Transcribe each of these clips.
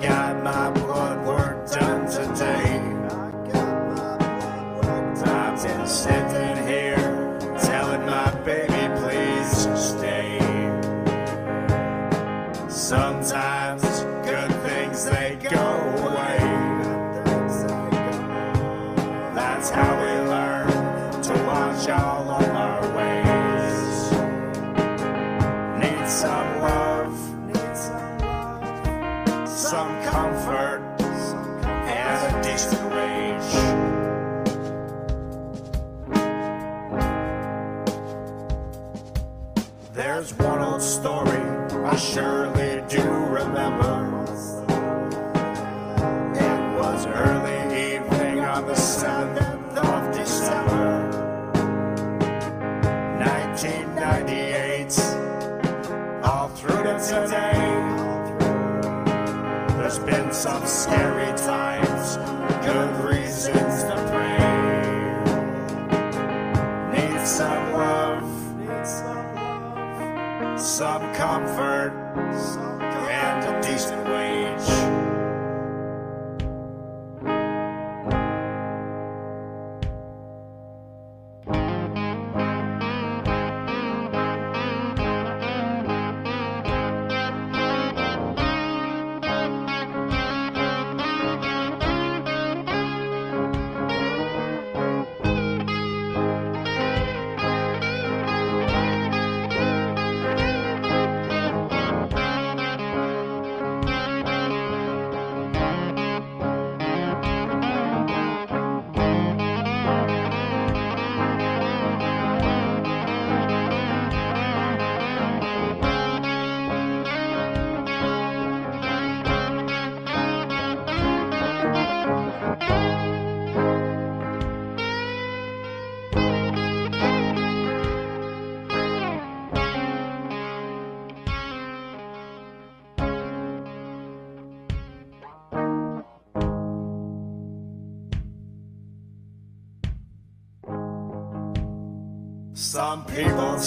got my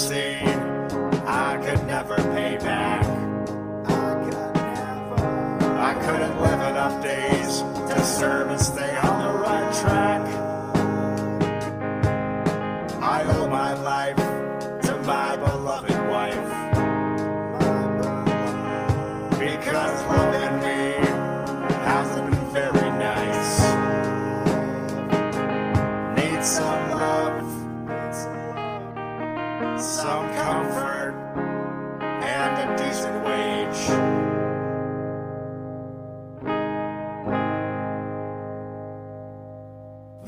See.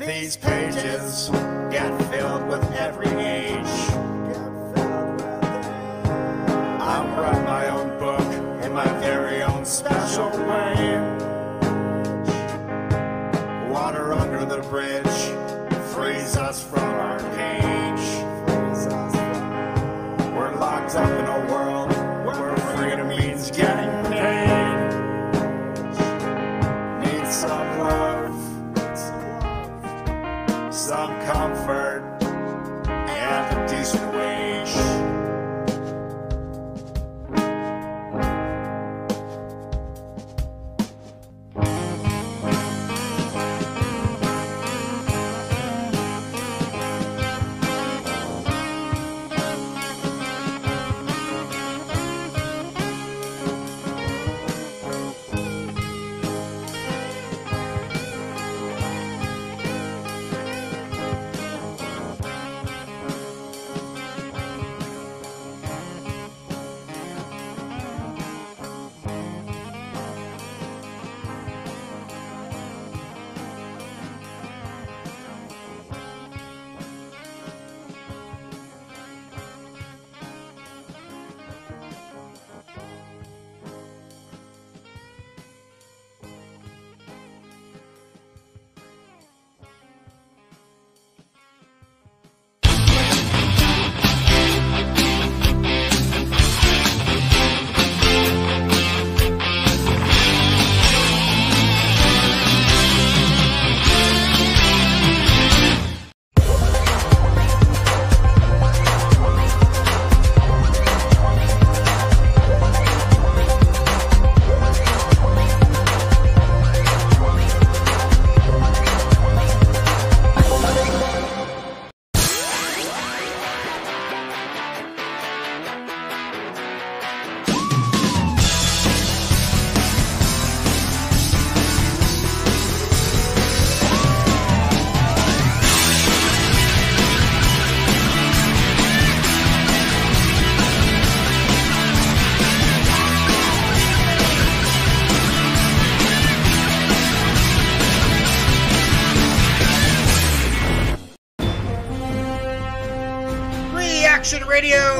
These pages get filled with every age. I write my own book in my very own special way. Water under the bridge frees us from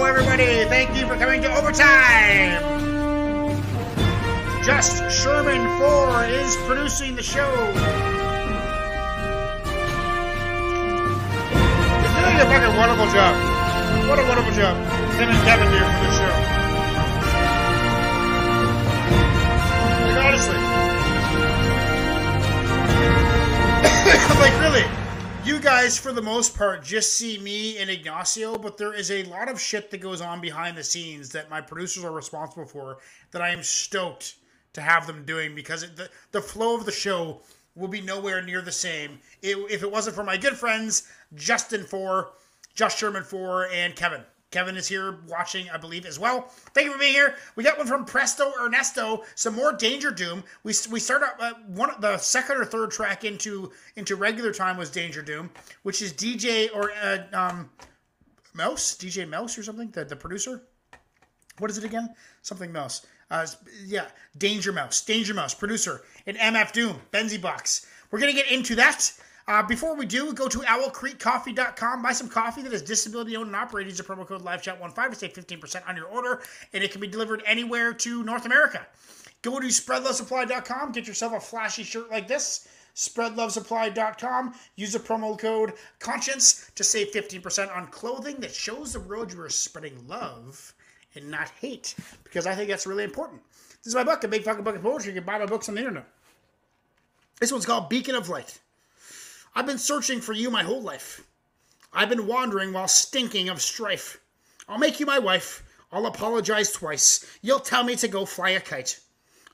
Radio, everybody. Thank you for coming to Overtime. Just Sherman 4 is producing the show. You're doing a fucking wonderful job. What a wonderful job. Him and Kevin here for the show. Like, honestly. like, really. You guys, for the most part, just see me and Ignacio, but there is a lot of shit that goes on behind the scenes that my producers are responsible for that I am stoked to have them doing because it, the, the flow of the show will be nowhere near the same it, if it wasn't for my good friends, Justin Four, Just Sherman Four, and Kevin. Kevin is here watching, I believe, as well. Thank you for being here. We got one from Presto Ernesto. Some more Danger Doom. We we start out uh, one the second or third track into into regular time was Danger Doom, which is DJ or uh, um, Mouse, DJ Mouse or something, the the producer. What is it again? Something Mouse. Uh, yeah, Danger Mouse, Danger Mouse, producer, and MF Doom, Benzi Box. We're gonna get into that. Uh, before we do, go to owlcreekcoffee.com, buy some coffee that is disability owned and operated. Use the promo code LiveChat15 to save 15% on your order, and it can be delivered anywhere to North America. Go to spreadlovesupply.com, get yourself a flashy shirt like this. Spreadlovesupply.com. Use the promo code conshinz to save 15% on clothing that shows the world you are spreading love and not hate, because I think that's really important. This is my book, A Big Fucking Book of Poetry. You can buy my books on the internet. This one's called Beacon of Light. I've been searching for you my whole life. I've been wandering while stinking of strife. I'll make you my wife. I'll apologize twice. You'll tell me to go fly a kite.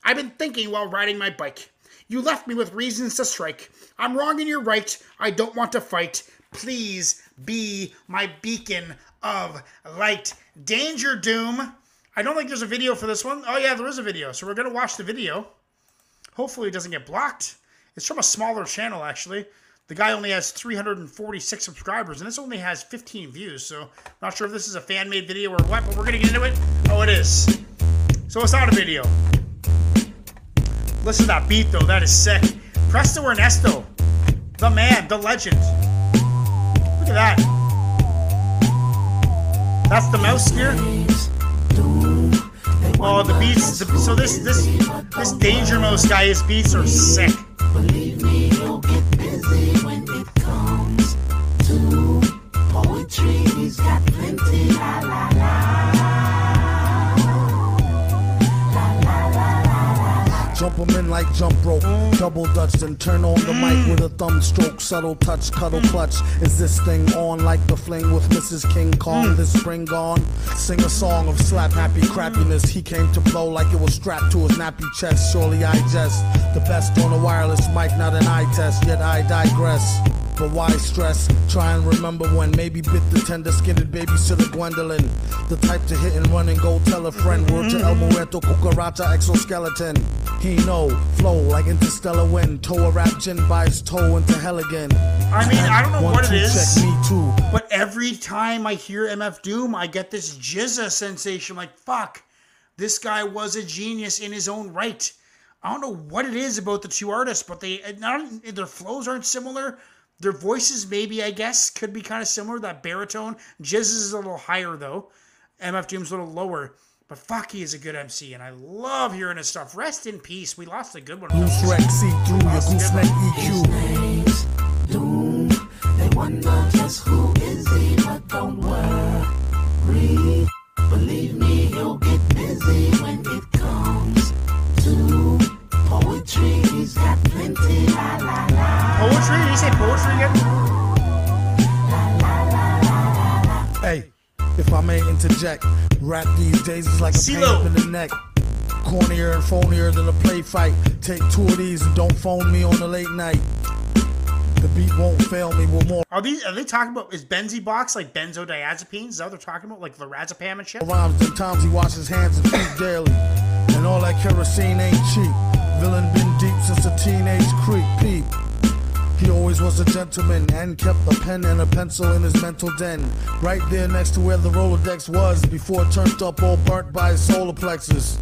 I've been thinking while riding my bike. You left me with reasons to strike. I'm wrong and you're right. I don't want to fight. Please be my beacon of light. Danger Doom. I don't think there's a video for this one. Oh, yeah, there is a video. So we're going to watch the video. Hopefully, it doesn't get blocked. It's from a smaller channel, actually. The guy only has 346 subscribers, and this only has 15 views, so I'm not sure if this is a fan-made video or what, but we're going to get into it. Oh, it is. So it's not a video. Listen to that beat, though. That is sick. Presto Ernesto. The man, the legend. Look at that. That's the mouse here. Oh, the beats. The, so this this this Danger Mouse guy, his beats are sick. La la. Jump 'em in like jump rope, double dutch, then turn on the mic with a thumb stroke, subtle touch, cuddle clutch. Is this thing on like the fling with Mrs. King Kong hmm. this spring gone? Sing a song of slap happy crappiness. He came to blow like it was strapped to his nappy chest. Surely I jest. The best on a wireless mic, not an eye test, yet I digress. But why stress? Try and remember when maybe bit the tender skinned babysitter Gwendolyn. The type to hit and run and go tell a friend. Word to El Muerto, cucaracha, exoskeleton. He know, flow like interstellar wind. Toe a rap gin by his toe into hell again. I mean, I don't know One, what it two, is. Check me too. But every time I hear MF Doom, I get this GZA sensation. like, fuck, this guy was a genius in his own right. I don't know what it is about the two artists, but they not their flows aren't similar. Their voices, maybe I guess, could be kind of similar. That baritone, Jizz is a little higher though. MF Doom's a little lower. But fuck, he is a good MC, and I love hearing his stuff. Rest in peace. We lost a good one. Goose wreck, see through your gooseneck EQ. Name's Doom. They wonder just who is he, but don't worry. Believe me, he'll get busy when it comes to poetry. He's got plenty. La la la. Poetry? Did you say poetry again? Hey, if I may interject, rap these days is like a CeeLo. pain in the neck. Cornier and phonier than a play fight. Take two of these and don't phone me on the late night. The beat won't fail me with more Are these? Are they talking about? Is Benzi box like benzodiazepines? Is that what they're talking about? Like lorazepam and shit? rhymes than times he washes hands and feet daily. And all that kerosene ain't cheap. Villain been deep since a teenage creep peep. He always was a gentleman and kept a pen and a pencil in his mental den. Right there next to where the Rolodex was before it turned up all burnt by his solar plexus.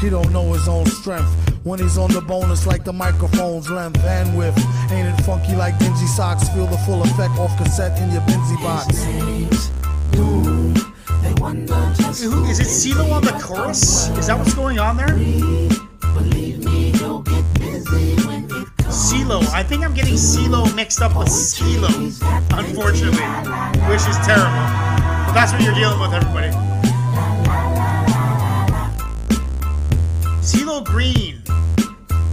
He don't know his own strength. When he's on the bonus like the microphone's length and width. Ain't it funky like dingy socks? Feel the full effect off cassette in your Benzi box. Name's Doom. They wonder just Who is it? CeeLo on the chorus? Is that what's going on there? CeeLo. I think I'm getting CeeLo mixed up with Skee-Lo, unfortunately, which is terrible. But that's what you're dealing with, everybody. CeeLo Green.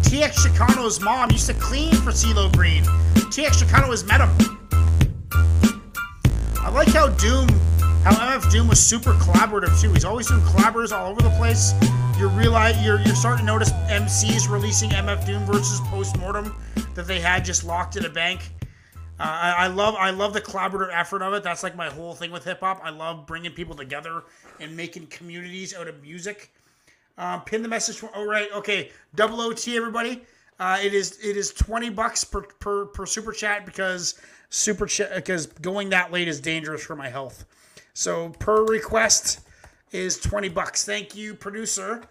TX Chicano's mom used to clean for CeeLo Green. TX Chicano has met him. I like how Doom, how MF Doom was super collaborative too. He's always doing collabors all over the place. You're realize you're you're starting to notice MCs releasing MF Doom versus Postmortem that they had just locked in a bank. Uh, I, I love I love the collaborative effort of it. That's like my whole thing with hip hop. I love bringing people together and making communities out of music. Um, pin the message. For, oh right, okay. Double OT, everybody. Uh, it is it is twenty bucks per, per per super chat because super chat because going that late is dangerous for my health. So per request is twenty bucks. Thank you, producer.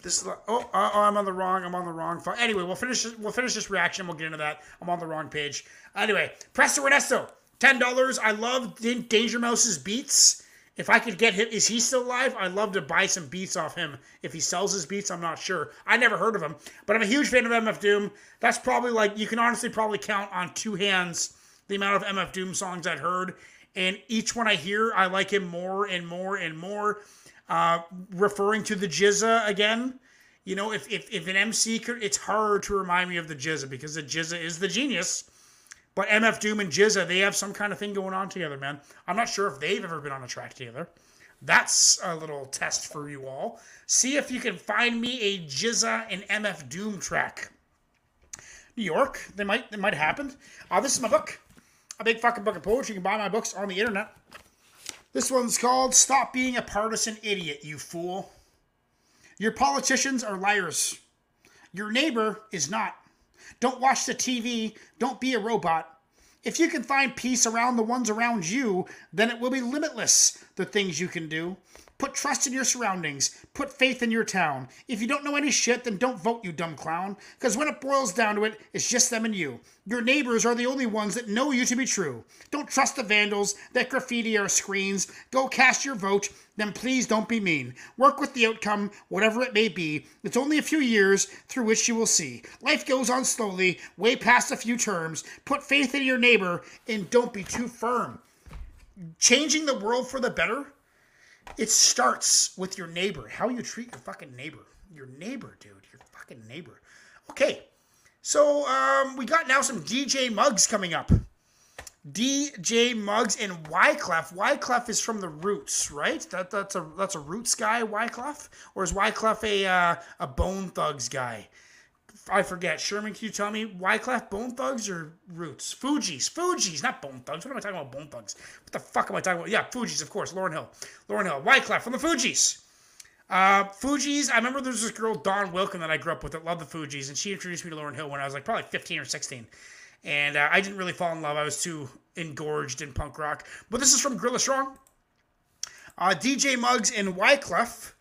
This is oh, oh I'm on the wrong I'm on the wrong phone. Anyway, we'll finish we'll finish this reaction. We'll get into that. I'm on the wrong page. Anyway, Presto Ernesto, ten dollars. I love Danger Mouse's beats. If I could get him, is he still alive? I'd love to buy some beats off him. If he sells his beats, I'm not sure. I never heard of him, but I'm a huge fan of MF Doom. That's probably like you can honestly probably count on two hands the amount of MF Doom songs I've heard, and each one I hear, I like him more and more and more. Uh, referring to the GZA again, you know, if, if, if an MC could, it's hard to remind me of the GZA because the GZA is the genius. But MF Doom and GZA, they have some kind of thing going on together, man. I'm not sure if they've ever been on a track together. That's a little test for you all. See if you can find me a GZA and MF Doom track. New York, they might, it might happen. Uh, this is my book, a big fucking book of poetry. You can buy my books on the internet. This one's called "Stop Being a Partisan Idiot, You Fool." Your politicians are liars. Your neighbor is not. Don't watch the TV. Don't be a robot. If you can find peace around the ones around you, then it will be limitless, the things you can do. Put trust in your surroundings. Put faith in your town. If you don't know any shit, then don't vote, you dumb clown. Because when it boils down to it, it's just them and you. Your neighbors are the only ones that know you to be true. Don't trust the vandals that graffiti our screens. Go cast your vote, then please don't be mean. Work with the outcome, whatever it may be. It's only a few years through which you will see. Life goes on slowly, way past a few terms. Put faith in your neighbor and don't be too firm. Changing the world for the better it starts with your neighbor. How you treat your fucking neighbor. Your neighbor, dude. Your fucking neighbor. Okay. So um, we got now some DJ Muggs coming up. DJ Muggs and Wyclef. Wyclef is from the Roots, right? That that's a that's a Roots guy, Wyclef, or is Wyclef a uh, a Bone Thugs guy? I forget. Sherman, can you tell me Wyclef, Bone Thugs, or Roots? Fugees, Fugees, not Bone Thugs. What am I talking about? Bone Thugs. What the fuck am I talking about? Yeah, Fugees, of course. Lauryn Hill, Lauryn Hill, Wyclef from the Fugees. Uh, Fugees. I remember there was this girl Dawn Wilkin that I grew up with that loved the Fugees, and she introduced me to Lauryn Hill when I was like probably 15 or 16. And uh, I didn't really fall in love. I was too engorged in punk rock. But this is from Gorilla Strong. Uh, DJ Muggs and Wyclef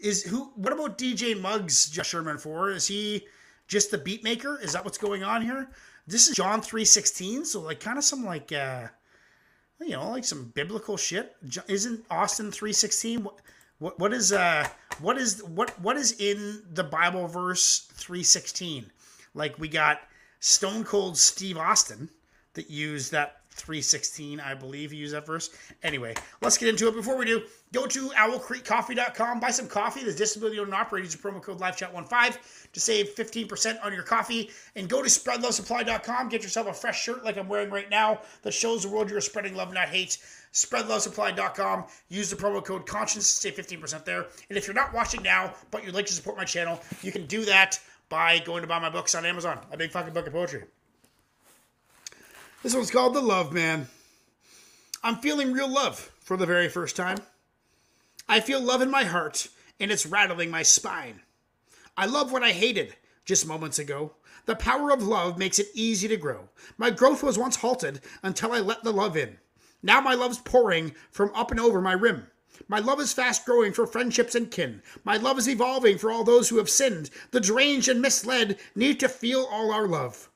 is who? What about DJ Muggs? Sherman for is he just the beat maker? Is that what's going on here? This is John three sixteen, so like kind of some like uh, you know like some biblical shit. Isn't Austin three sixteen? What, what what is uh what is what what is in the Bible verse three sixteen? Like we got Stone Cold Steve Austin that used that 316, I believe, he used that verse. Anyway, let's get into it. Before we do, go to owlcreekcoffee.com, buy some coffee. There's disability owned and operated. Use the promo code LiveChat15 to save 15% on your coffee. And go to spreadlovesupply.com, get yourself a fresh shirt like I'm wearing right now that shows the world you're spreading love, not hate. Spreadlovesupply.com. Use the promo code conshinz save 15% there. And if you're not watching now, but you'd like to support my channel, you can do that by going to buy my books on Amazon. A big fucking book of poetry. This one's called The Love Man. I'm feeling real love for the very first time. I feel love in my heart, and it's rattling my spine. I love what I hated just moments ago. The power of love makes it easy to grow. My growth was once halted until I let the love in. Now my love's pouring from up and over my rim. My love is fast growing for friendships and kin. My love is evolving for all those who have sinned. The deranged and misled need to feel all our love.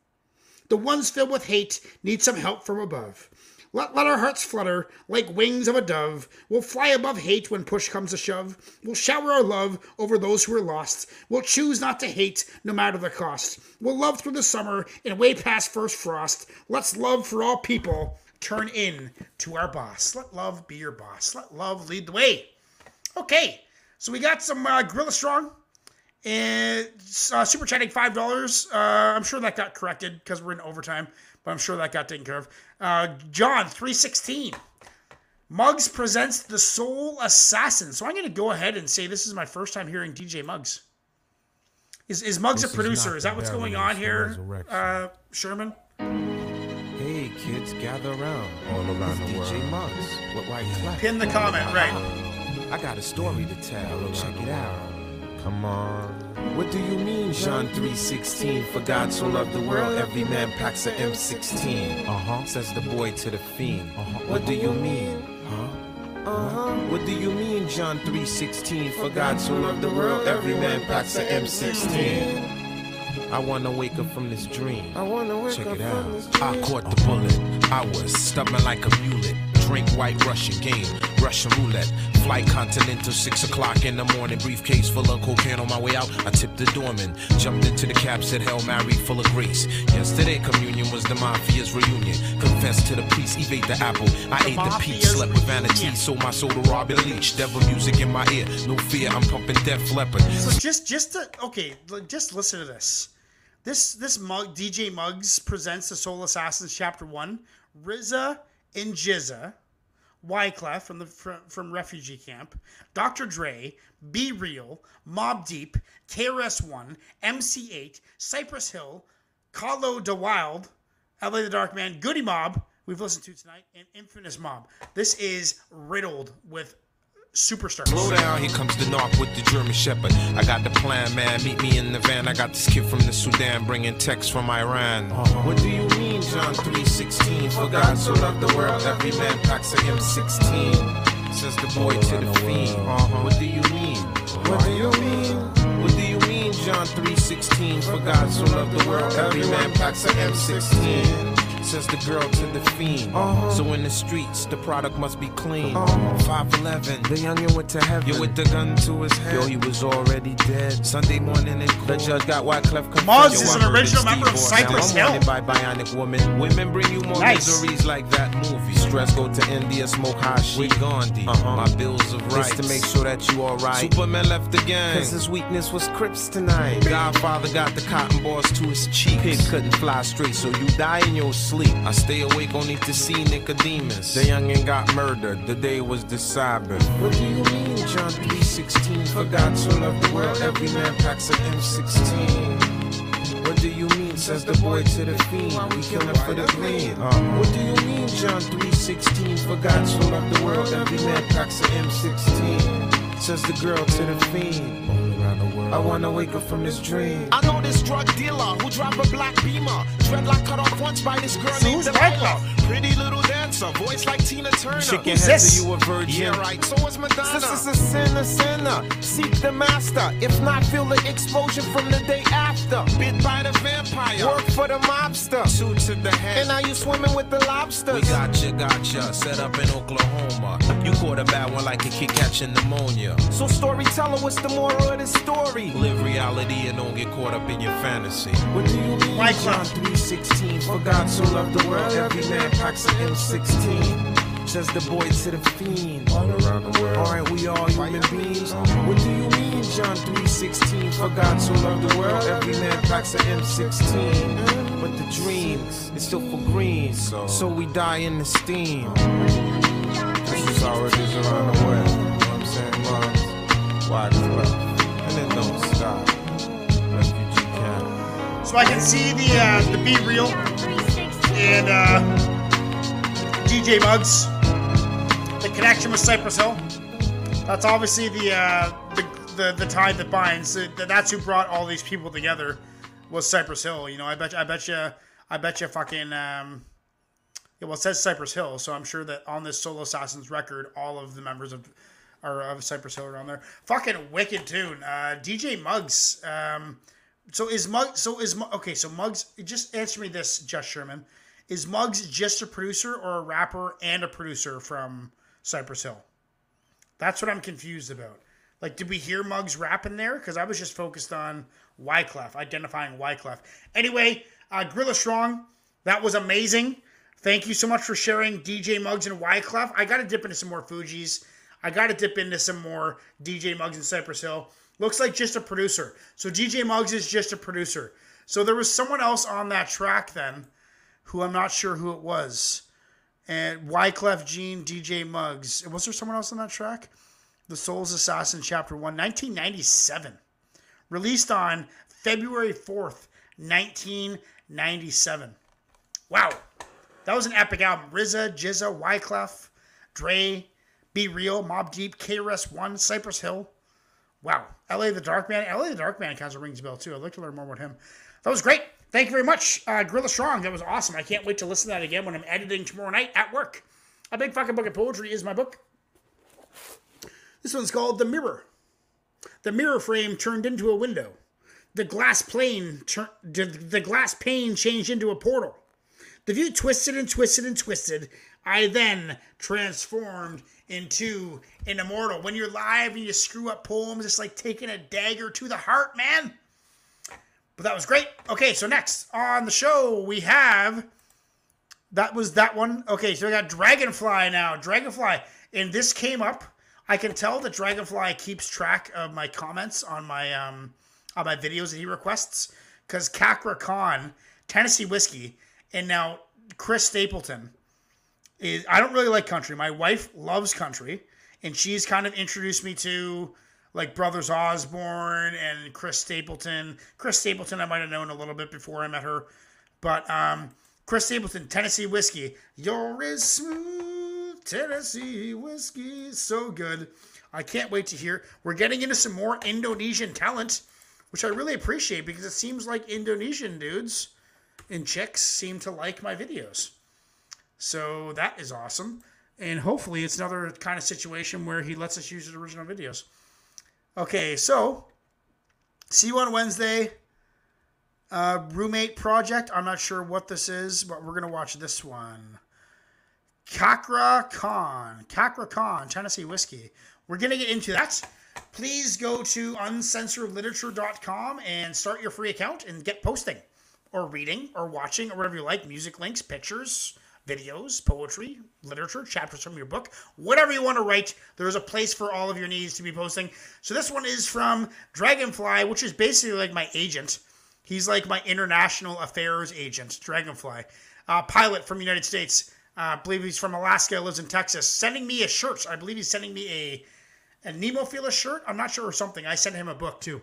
The ones filled with hate need some help from above. Let, let our hearts flutter like wings of a dove. We'll fly above hate when push comes to shove. We'll shower our love over those who are lost. We'll choose not to hate no matter the cost. We'll love through the summer and way past first frost. Let's love for all people turn in to our boss. Let love be your boss. Let love lead the way. Okay, so we got some uh, Gorilla Strong. And uh, super chatting five dollars. Uh, I'm sure that got corrected because we're in overtime, but I'm sure that got taken care of. Uh, John three sixteen. Muggs presents the Soul Assassin. So I'm going to go ahead and say this is my first time hearing DJ Muggs. Is is Muggs This a producer? not Is, that what's going on here, uh, Sherman? Hey kids, gather around. All around It's the DJ world. Muggs with White Flag. Pin the comment, right? I got a story to tell. Check it out. Come on. What do you mean, John 3:16? For God so loved the world, every man packs a M16. Uh-huh. Says the boy to the fiend. Uh-huh. What do you mean? Huh? Uh-huh. What do you mean, John 3:16? For God so loved the world, every man packs a M16. I wanna wake up from this dream. I wanna wake Check up it from out. this I caught the bullet. I was stubborn like a mulet. Drink white Russian game, Russian roulette. Flight continental, six o'clock in the morning. Briefcase full of cocaine on my way out. I tipped the doorman, jumped into the cab, said Hail Mary, full of grace. Yesterday communion was the mafia's reunion. Confessed to the priest, evade the apple. I ate the peach, slept with vanity, reunion. sold my soul to Robin Leach. Devil music in my ear, no fear, I'm pumping Def Leppard. So just just to okay, just listen to this. This this mug DJ Muggs presents the Soul Assassins Chapter One. RZA and GZA, Wyclef from the from, from refugee camp, Dr. Dre, Be Real, Mobb Deep, KRS One, MC Eiht, Cypress Hill, Call O' Da Wild, LA the Dark Man, Goodie Mob. We've listened to tonight, and Infamous Mob. This is riddled with superstars. Slow down, here comes the knock with the German Shepherd. I got the plan, man. Meet me in the van. I got this kid from the Sudan bringing texts from Iran. Uh-huh. What do you mean, John 3:16? For God so loved the world, every man packs a M16. Says the boy to the fiend. Uh-huh. What do you mean? What do you mean? What do you mean, John 3:16? For God so loved the world, every man packs a M16. Says the girl to the fiend. So in the streets, the product must be clean. 5'11. The youngin' went to heaven. You with the gun to his head. Yo, he was already dead. Sunday morning in court. The judge got Wyclef confessed. Muggs Yo, is an original member of Cypress Now I'm Hill. by Bionic Woman. Women bring you more Nice. miseries like that movie. Stress go to India, smoke hash. With Gandhi. Uh-huh. My bills of rights. Just to make sure that you alright. Superman left the gang. Cause his weakness was Crips tonight. Godfather got the cotton balls to his cheeks. Pig couldn't fly straight, so you die in your sleep. I stay awake only to see Nicodemus. The youngin' got murdered, the day was the Sabbath. What do you mean, John 3:16? For God so loved the world, every man packs an M16. What do you mean? Says the boy to the fiend. We killing for the green. Uh-huh. What do you mean, John 3:16? For God so loved the world, every man packs an M16. Says the girl to the fiend. I wanna wake up from this dream. I know this drug dealer who drive a black beamer. Dreadlock cut off once by this girl So named who's Delilah. Pretty little dancer, voice like Tina Turner. Chicken Who's heads, this? are you a virgin? Yeah, right. So is Madonna. This is a sinner, sinner. Seek the master. If not, feel the explosion from the day after. Bit by the vampire. Work for the mobster. Two to the head. And now you swimming with the lobsters. We gotcha, gotcha. Set up in Oklahoma. You caught a bad one like a kid catching pneumonia. So storyteller, what's the moral of the story? Live reality and don't get caught up in your fantasy. What do you mean? John 3:16. For God so loved the world, every man packs an M16. Says the boy to the fiend. All around the world. Aren't we all human beings? What do you mean, John 3:16? For God so loved the world, every man packs an M16. But the dream is still for green, so, we die in the steam. This is how it is around the world. You know what I'm saying, Mars? Why And it don't stop. Refugee camp. So I can see the uh, the Be Real and uh, DJ Muggs, the connection with Cypress Hill. That's obviously the uh, the, the the tie that binds. That's who brought all these people together. Was Cypress Hill? You know, I bet I bet you I bet you fucking um, yeah, well, it says Cypress Hill, so I'm sure that on this Soul Assassins record, all of the members of are of Cypress Hill are on there. Fucking wicked tune. Uh, DJ Muggs. Um, so is Muggs? So is okay? So Muggs. Just answer me this, Just Sherman. Is Muggs just a producer or a rapper and a producer from Cypress Hill? That's what I'm confused about. Like, did we hear Muggs rap in there? Because I was just focused on Wyclef, identifying Wyclef. Anyway, uh, Gorilla Strong, that was amazing. Thank you so much for sharing DJ Muggs and Wyclef. I got to dip into some more Fugees. I got to dip into some more DJ Muggs and Cypress Hill. Looks like just a producer. So DJ Muggs is just a producer. So there was someone else on that track then, who I'm not sure who it was. And Wyclef Jean, DJ Muggs. Was there someone else on that track? The Soul's Assassin, Chapter 1, 1997. Released on February 4th, 1997. Wow. That was an epic album. RZA, GZA, Wyclef, Dre, Be Real, Mobb Deep, KRS One, Cypress Hill. Wow. LA the Dark Man. LA the Dark Man kind of rings a bell too. I'd like to learn more about him. That was great. Thank you very much, uh, Gorilla Strong. That was awesome. I can't wait to listen to that again when I'm editing tomorrow night at work. A big fucking book of poetry is my book. This one's called The Mirror. The mirror frame turned into a window. The glass plane, tur- the the glass pane changed into a portal. The view twisted and twisted and twisted. I then transformed into an immortal. When you're live and you screw up poems, it's like taking a dagger to the heart, man. But that was great. Okay, so next on the show we have that was that one. Okay, so we got Dragonfly now. Dragonfly, and this came up. I can tell that Dragonfly keeps track of my comments on my um on my videos that he requests because Cakra Khan, Tennessee whiskey, and now Chris Stapleton is. I don't really like country. My wife loves country, and she's kind of introduced me to like Brothers Osborne and Chris Stapleton. Chris Stapleton, I might have known a little bit before I met her, but um, Chris Stapleton, Tennessee whiskey. You're as smooth, Tennessee whiskey, so good. I can't wait to hear. We're getting into some more Indonesian talent, which I really appreciate because it seems like Indonesian dudes and chicks seem to like my videos. So that is awesome. And hopefully it's another kind of situation where he lets us use his original videos. Okay, so see you on Wednesday. Uh, roommate project. I'm not sure what this is, but we're gonna watch this one. Cakra Khan, Cakra Khan, Tennessee whiskey. We're gonna get into that. Please go to uncensoredliterature.com and start your free account and get posting, or reading, or watching, or whatever you like. Music links, pictures, videos, poetry, literature, chapters from your book, whatever you want to write. There's a place for all of your needs to be posting. So this one is from Dragonfly, which is basically like my agent. He's like my international affairs agent, Dragonfly. Uh, pilot from United States. Uh, I believe he's from Alaska, lives in Texas. Sending me a shirt. I believe he's sending me a a Nemophila shirt. I'm not sure or something. I sent him a book too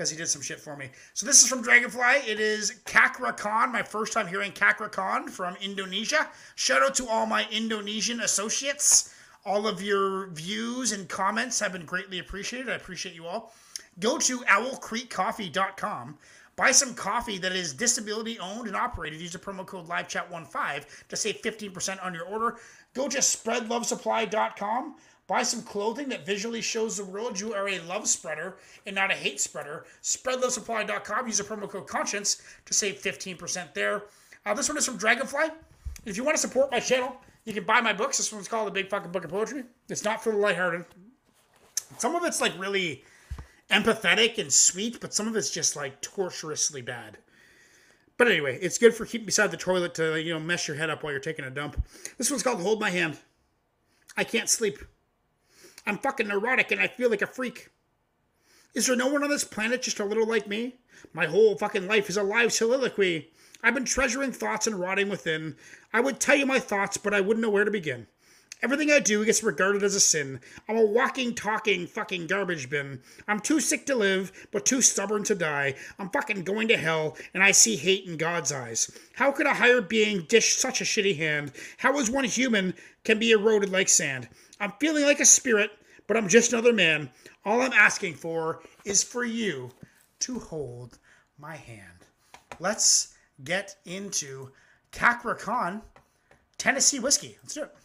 because he did some shit for me. So this is from Dragonfly. It is Cakra Khan. My first time hearing Cakra Khan from Indonesia. Shout out to all my Indonesian associates. All of your views and comments have been greatly appreciated. I appreciate you all. Go to owlcreekcoffee.com. Buy some coffee that is disability owned and operated. Use the promo code LiveChat15 to save 15% on your order. Go to spreadlovesupply.com. Buy some clothing that visually shows the world you are a love spreader and not a hate spreader. Spreadlovesupply.com. Use the promo code Conshinz to save 15% there. Uh, this one is from Dragonfly. If you want to support my channel, you can buy my books. This one's called The Big Fucking Book of Poetry. It's not for the lighthearted. Some of it's like really empathetic and sweet, but some of it's just like torturously bad. But anyway, it's good for keeping beside the toilet to you know mess your head up while you're taking a dump. This one's called Hold My Hand. I can't sleep. I'm fucking neurotic and I feel like a freak. Is there no one on this planet just a little like me? My whole fucking life is a live soliloquy. I've been treasuring thoughts and rotting within. I would tell you my thoughts, but I wouldn't know where to begin. Everything I do gets regarded as a sin. I'm a walking, talking, fucking garbage bin. I'm too sick to live, but too stubborn to die. I'm fucking going to hell, and I see hate in God's eyes. How could a higher being dish such a shitty hand? How is one human can be eroded like sand? I'm feeling like a spirit, but I'm just another man. All I'm asking for is for you to hold my hand. Let's get into Cakra Tennessee whiskey. Let's do it.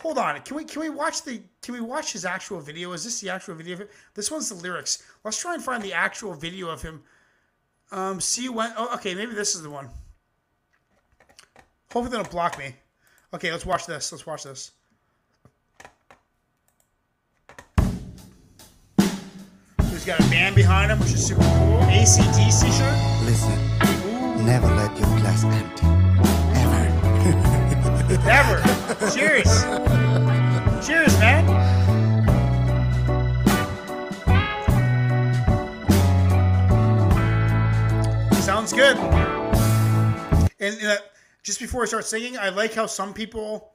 Hold on. Can we can we watch the can we watch his actual video? Is this the actual video? This one's the lyrics. Let's try and find the actual video of him. Um, see when. Oh, okay. Maybe this is the one. Hopefully they don't block me. Okay, let's watch this. Let's watch this. He's got a band behind him, which is super cool. ACDC shirt. Listen, never let your glass empty. Ever. Never. Cheers. Cheers, man. Sounds good. And uh, just before I start singing, I like how some people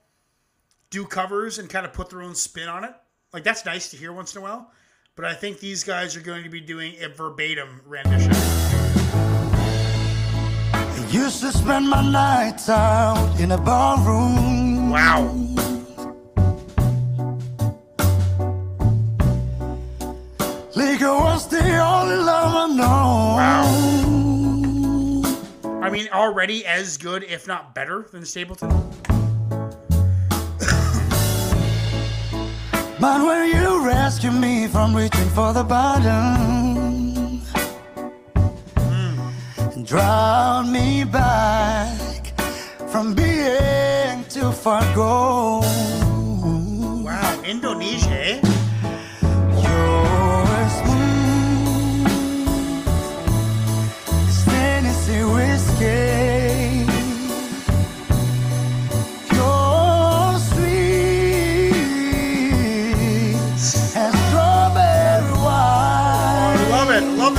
do covers and kind of put their own spin on it. Like that's nice to hear once in a while. But I think these guys are going to be doing a verbatim rendition. I used to spend my nights out in a ballroom. Wow. Liquor was the only love I know. I mean, already as good, if not better, than Stapleton. But when you rescue me from reaching for the bottom, and drown me back from being too far gone. Wow, Indonesia, eh? You're smooth as Tennessee whiskey.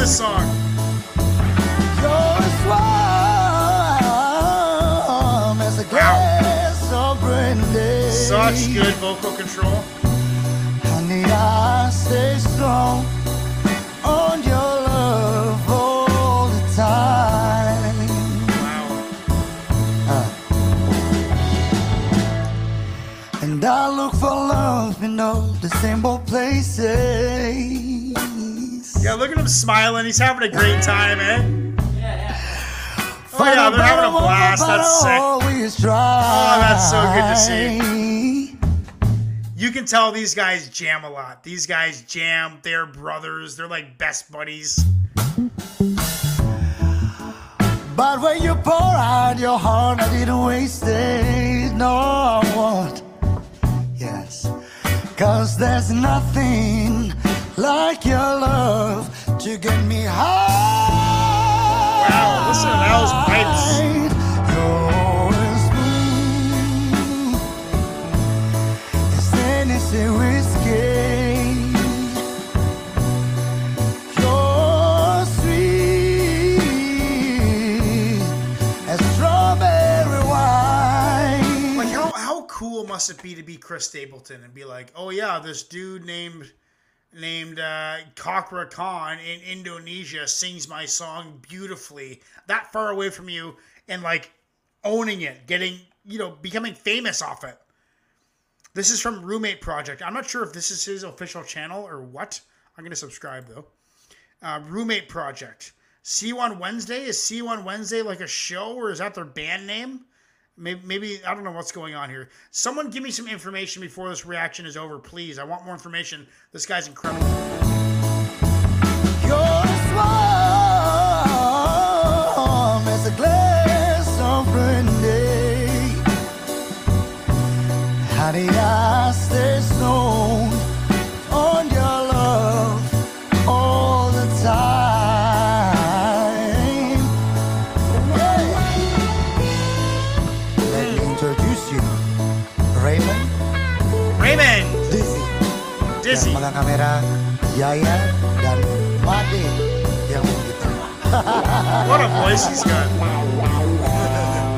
This song. You're as warm as a glass of brandy. Such good vocal control. Honey, I stay strong on your love all the time. Wow. And I look for love in all the same old places. Yeah, look at him smiling. He's having a great time, eh? Oh yeah, they're having a blast. That's sick. Oh, that's so good to see. You can tell these guys jam a lot. These guys jam. They're brothers. They're like best buddies. But when you pour out your heart, I didn't waste it. No, I won't. Yes. Cause there's nothing like your love to get me high. Wow, listen to those pipes. You're smooth as Tennessee whiskey. You're sweet as strawberry wine. Like how how cool must it be to be Chris Stapleton and be like, oh yeah, this dude named named uh, Cakra Khan in Indonesia sings my song beautifully, that far away from you, and like owning it, getting you know becoming famous off it. This is from Roommate Project. I'm not sure if this is his official channel or what. I'm gonna subscribe though. Uh, Roommate Project. See you on Wednesday. Is See you on Wednesday like a show or is that their band name? Maybe, maybe I don't know what's going on here. Someone give me some information before this reaction is over, please. I want more information. This guy's incredible. As warm Kamera Yaya dan Made yang gitar. What a voice he's got.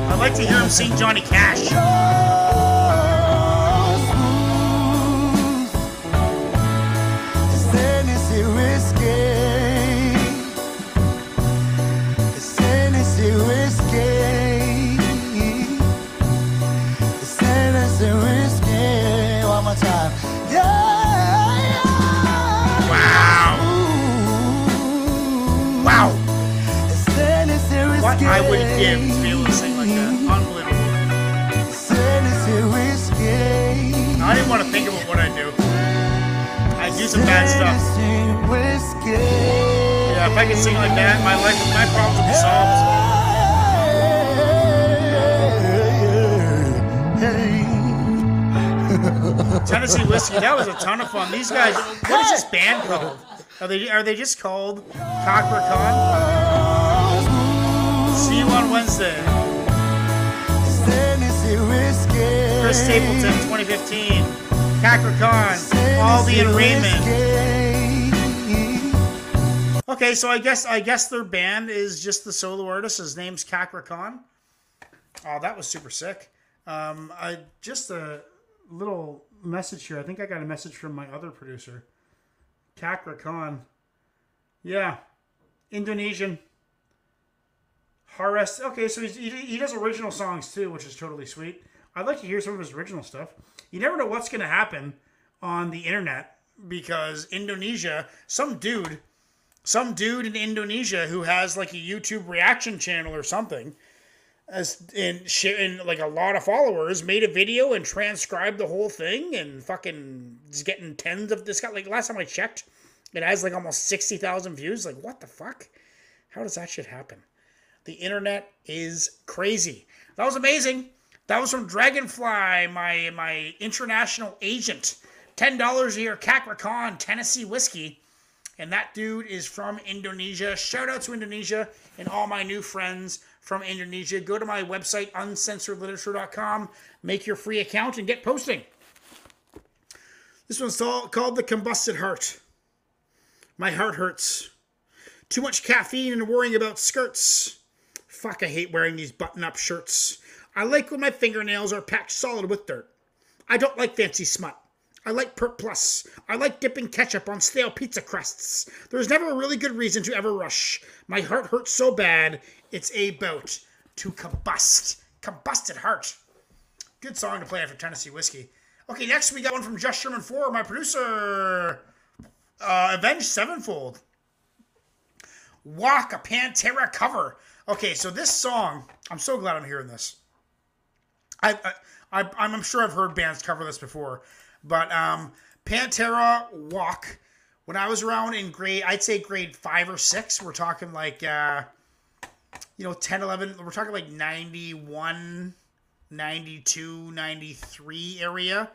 I'd like to hear him sing Johnny Cash. give to be able to sing like that. Unbelievable. I didn't want to think about what I do. I do some bad stuff. Yeah, if I could sing like that, my life, my problems would be solved. Tennessee whiskey. That was a ton of fun. These guys. What is this band called? Are they are they just called Cakra Khan? See you on Wednesday. Chris Stapleton, 2015. Cakra Khan. Aldi and Raymond. Okay, so I guess I guess their band is just the solo artist. His name's Cakra Khan. Oh, that was super sick. Um, I just a little message here. I think I got a message from my other producer, Cakra Khan. Yeah, Indonesian. Hares. Okay, so he, he does original songs too, which is totally sweet. I'd like to hear some of his original stuff. You never know what's going to happen on the internet because Indonesia, some dude, some dude in Indonesia who has like a YouTube reaction channel or something as share and like a lot of followers made a video and transcribed the whole thing and fucking is getting tens of this guy like last time I checked it has like almost 60,000 views like what the fuck how does that shit happen the internet is crazy that was amazing that was from Dragonfly my my international agent $10 a year Cakra Khan Tennessee whiskey and that dude is from Indonesia. Shout out to Indonesia and all my new friends from Indonesia. Go to my website, uncensoredliterature.com, make your free account, and get posting. This one's called The Combusted Heart. My heart hurts. Too much caffeine and worrying about skirts. Fuck, I hate wearing these button up shirts. I like when my fingernails are packed solid with dirt. I don't like fancy smut. I like Pert Plus. I like dipping ketchup on stale pizza crusts. There's never a really good reason to ever rush. My heart hurts so bad, it's about to combust. Combusted heart. Good song to play after Tennessee whiskey. Okay, next we got one from Just Sherman 4, my producer. Uh, Avenged Sevenfold. Walk, a Pantera cover. Okay, so this song, I'm so glad I'm hearing this. I, I, I, I'm sure I've heard bands cover this before. But um, Pantera Walk, when I was around in grade, I'd say grade five or six, we're talking like, uh, you know, 10, 11, we're talking like 91, 92, 93 area.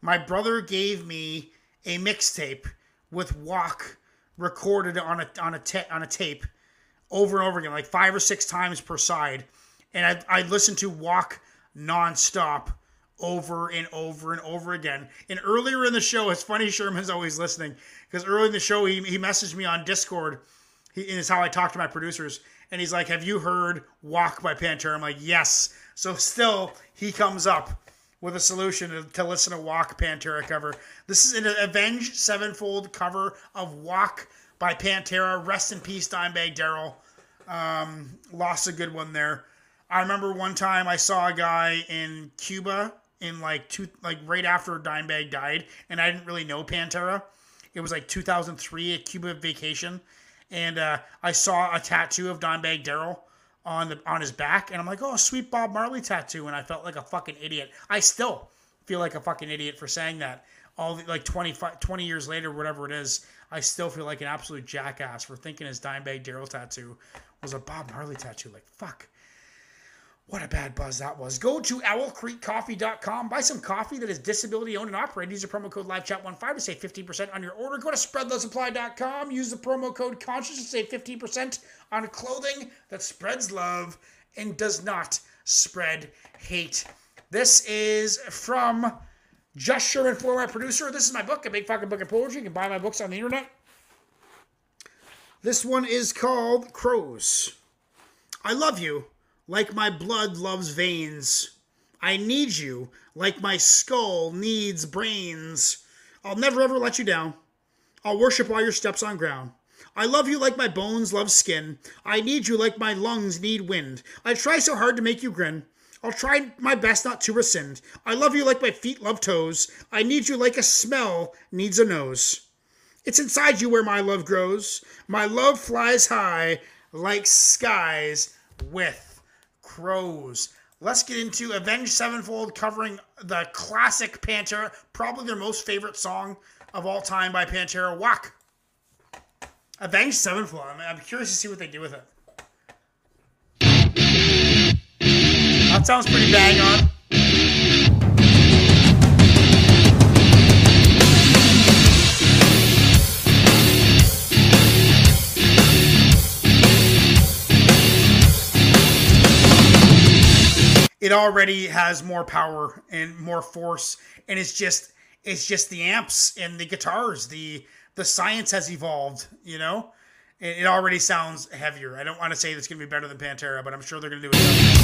My brother gave me a mixtape with Walk recorded on a on a ta- on a tape over and over again, like five or six times per side, and I I listened to Walk nonstop over and over and over again. And earlier in the show, it's funny Sherman's always listening because earlier in the show he, he messaged me on Discord. He, it's how I talk to my producers. And he's like, Have you heard Walk by Pantera? I'm like, Yes. So still, he comes up with a solution to, to listen to Walk Pantera cover. This is an Avenged Sevenfold cover of Walk by Pantera. Rest in peace, Dimebag Darrell. Um, lost a good one there. I remember one time I saw a guy in Cuba in like two like right after Dimebag died, and I didn't really know Pantera. It was like 2003 a Cuba vacation, and uh, I saw a tattoo of Dimebag Darrell on the on his back, and I'm like, oh, sweet Bob Marley tattoo, and I felt like a fucking idiot. I still feel like a fucking idiot for saying that. All the, like 20, 20 years later, whatever it is, I still feel like an absolute jackass for thinking his Dimebag Darrell tattoo was a Bob Marley tattoo. Like fuck. What a bad buzz that was. Go to owlcreekcoffee.com. Buy some coffee that is disability owned and operated. Use the promo code LiveChat15 to save 15% on your order. Go to spreadlovesupply.com. Use the promo code CONSCIOUS to save 15% on clothing that spreads love and does not spread hate. This is from Just Sherman for my producer. This is my book, A Big Fucking Book of Poetry. You can buy my books on the internet. This one is called Crows. I love you like my blood loves veins. I need you like my skull needs brains. I'll never ever let you down. I'll worship all your steps on ground. I love you like my bones love skin. I need you like my lungs need wind. I try so hard to make you grin. I'll try my best not to rescind. I love you like my feet love toes. I need you like a smell needs a nose. It's inside you where my love grows. My love flies high like skies with Crows. Let's get into Avenged Sevenfold covering the classic Pantera, probably their most favorite song of all time by Pantera, Walk. Avenged Sevenfold. I'm, I'm curious to see what they do with it. Sounds pretty bang on. It already has more power and more force, and it's just it's just the amps and the guitars. The the science has evolved, you know? It, already sounds heavier. I don't want to say it's going to be better than Pantera, but I'm sure they're going to do it.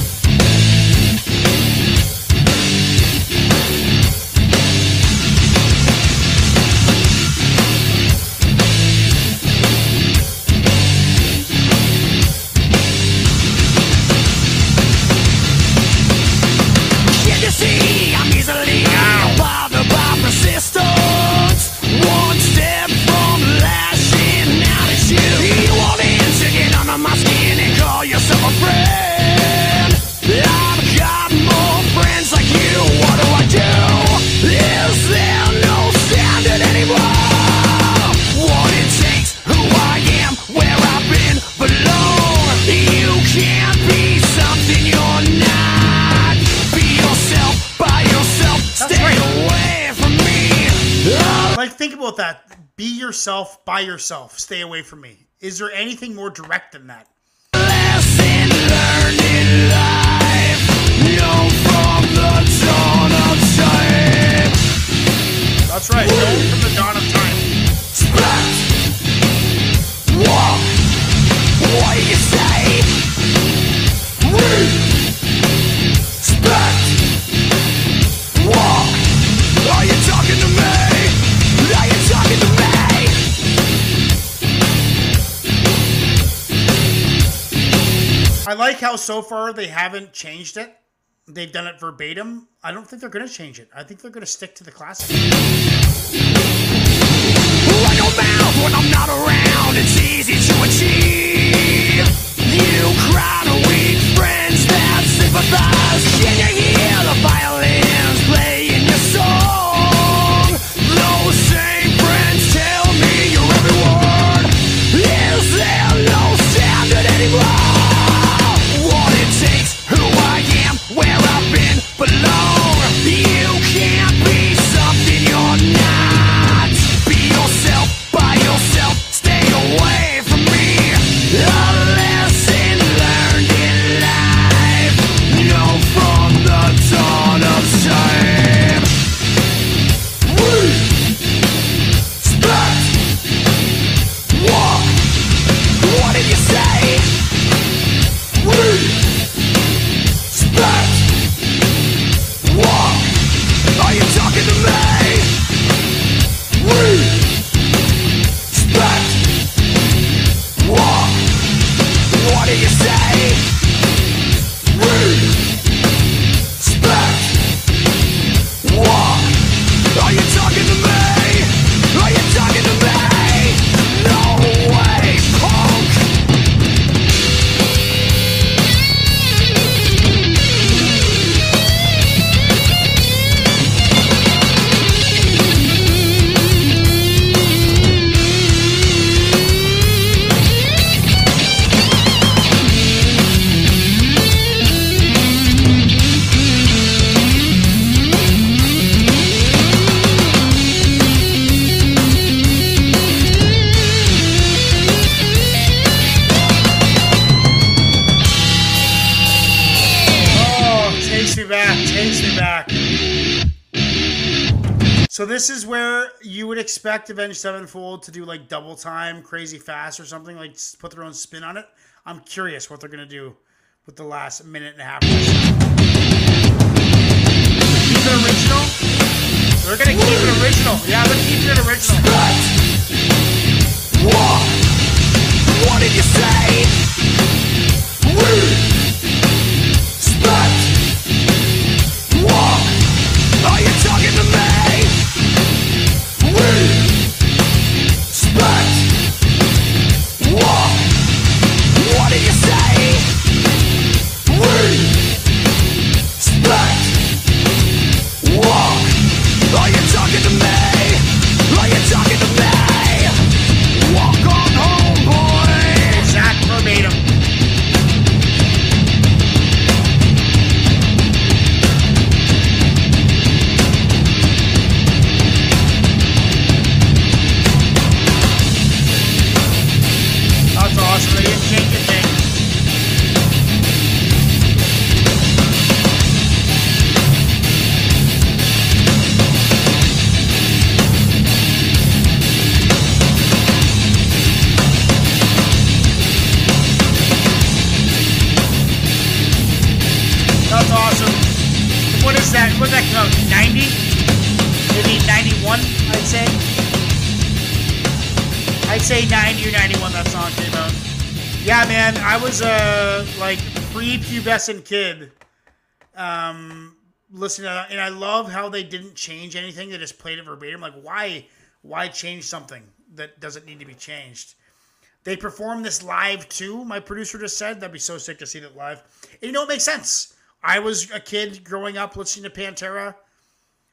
Yourself by yourself. Stay away from me. Is there anything more direct than that? Lesson learned in life. Known from the dawn of time. That's right. Known from the dawn of time. Spat. Walk. What do you say? Spat. Walk. Are you talking to me? Are you talking to me? I like how so far they haven't changed it. They've done it verbatim. I don't think they're going to change it. I think they're going to stick to the classic. Mouth when I'm not around. It's easy to achieve. You crowd of weak friends that sympathize. Can you hear the Avenged Sevenfold to do like double time, crazy fast, or something like put their own spin on it. I'm curious what they're gonna do with the last minute and a half. Keep it original. They're gonna keep it original. Yeah, they're keeping it original. Walk! What did you say? That? What did that come out? 90? Maybe 91, I'd say. I'd say 90 or 91 that song came out. Yeah, man, I was a like pre-pubescent kid um, listening to that, and I love how they didn't change anything. They just played it verbatim. Like, why, why change something that doesn't need to be changed? They performed this live too. My producer just said that'd be so sick to see that live. And you know, it makes sense. I was a kid growing up listening to Pantera,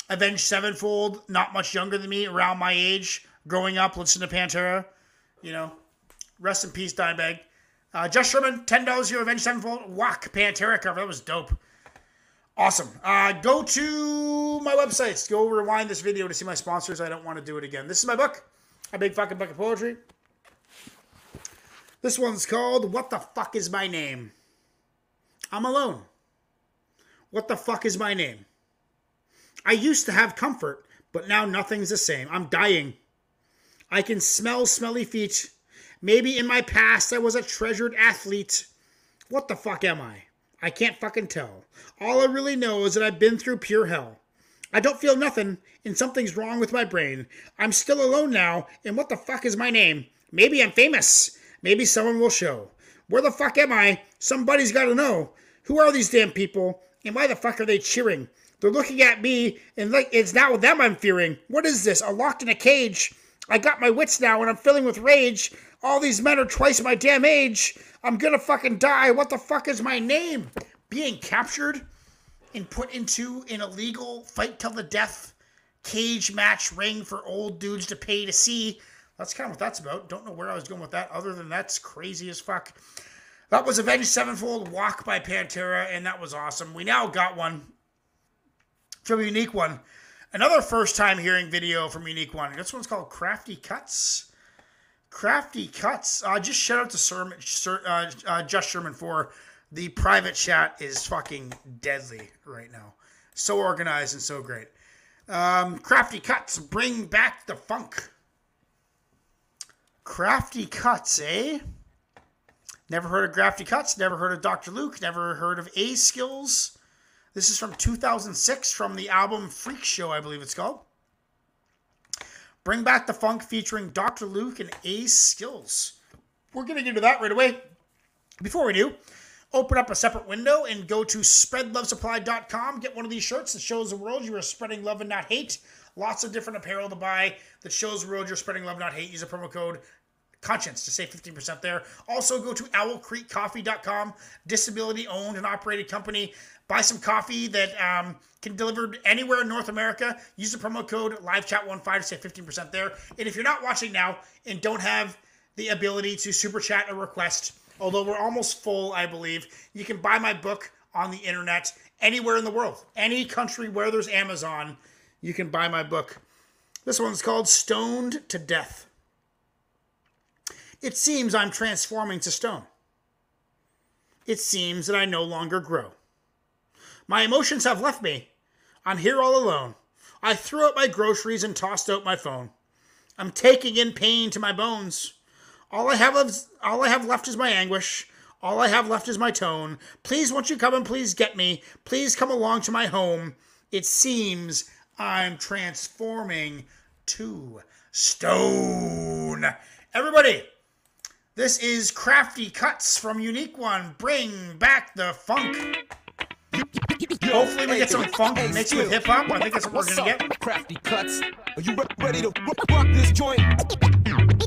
Avenged Sevenfold, not much younger than me, around my age, growing up listening to Pantera. You know, rest in peace, Dimebag. Uh, Just Sherman, ten dollars here, Avenged Sevenfold, Walk Pantera cover. That was dope. Awesome. Uh, go to my websites. Go rewind this video to see my sponsors. I don't want to do it again. This is my book, a big fucking book of poetry. This one's called What the Fuck is My Name? I'm alone. What the fuck is my name? I used to have comfort, but now nothing's the same. I'm dying. I can smell smelly feet. Maybe in my past I was a treasured athlete. What the fuck am I? I can't fucking tell. All I really know is that I've been through pure hell. I don't feel nothing, and something's wrong with my brain. I'm still alone now, and what the fuck is my name? Maybe I'm famous. Maybe someone will show. Where the fuck am I? Somebody's gotta know. Who are these damn people? And why the fuck are they cheering? They're looking at me, and like it's now them I'm fearing. What is this? I'm locked in a cage. I got my wits now, and I'm filling with rage. All these men are twice my damn age. I'm gonna fucking die. What the fuck is my name? Being captured and put into an illegal fight till the death cage match ring for old dudes to pay to see. That's kind of what that's about. Don't know where I was going with that, other than that's crazy as fuck. That was Avenged Sevenfold Walk by Pantera, and that was awesome. We now got one from Unique One. Another first time hearing video from Unique One. This one's called Krafty Kuts. Krafty Kuts. Uh, just shout out to Sir, Sir, uh, uh, Just Sherman for the private chat is fucking deadly right now. So organized and so great. Um, Krafty Kuts, bring back the funk. Krafty Kuts, eh? Never heard of Krafty Kuts, never heard of Dr. Luke, never heard of A.Skillz. This is from 2006 from the album Freak Show, I believe it's called. Bring Back the Funk featuring Dr. Luke and A.Skillz. We're going to get into that right away. Before we do, open up a separate window and go to spreadlovesupply.com. Get one of these shirts that shows the world you are spreading love and not hate. Lots of different apparel to buy that shows the world you're spreading love, not hate. Use a promo code conshinz to save 15% there. Also, go to owlcreekcoffee.com, disability owned and operated company. Buy some coffee that um, can deliver anywhere in North America. Use the promo code LiveChat15 to save 15% there. And if you're not watching now and don't have the ability to super chat a request, although we're almost full, I believe, you can buy my book on the internet anywhere in the world. Any country where there's Amazon, you can buy my book. This one's called Stoned to Death. It seems I'm transforming to stone. It seems that I no longer grow. My emotions have left me. I'm here all alone. I threw out my groceries and tossed out my phone. I'm taking in pain to my bones. All I have is, all I have left is my anguish. All I have left is my tone. Please won't you come and please get me? Please come along to my home. It seems I'm transforming to stone. Everybody, this is Krafty Kuts from Unique One. Bring back the funk. Hopefully we get some funk mixed with hip hop. I think that's what we're gonna get. Krafty Kuts. Are you ready to rock this joint?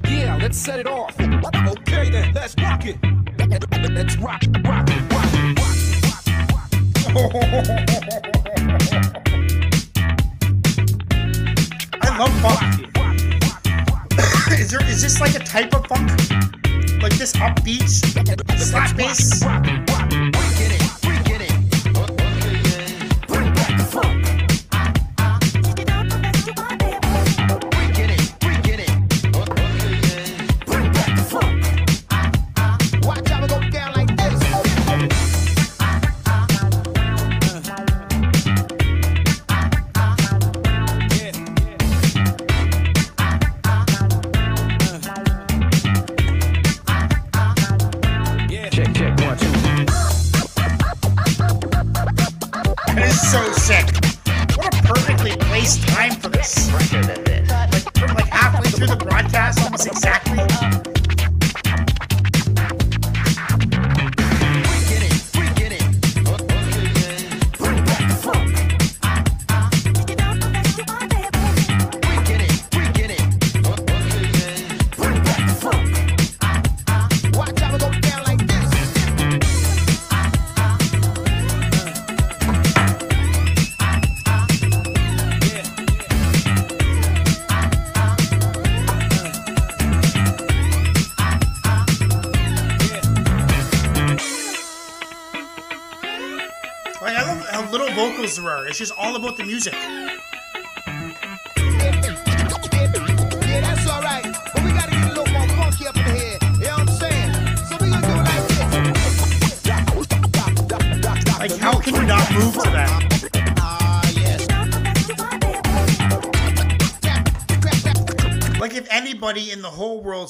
Yeah, let's set it off. Okay then, let's rock it. Let's rock, rock, rock, rock. I love funk. is there is this like a type of funk? Like this upbeat slap bass?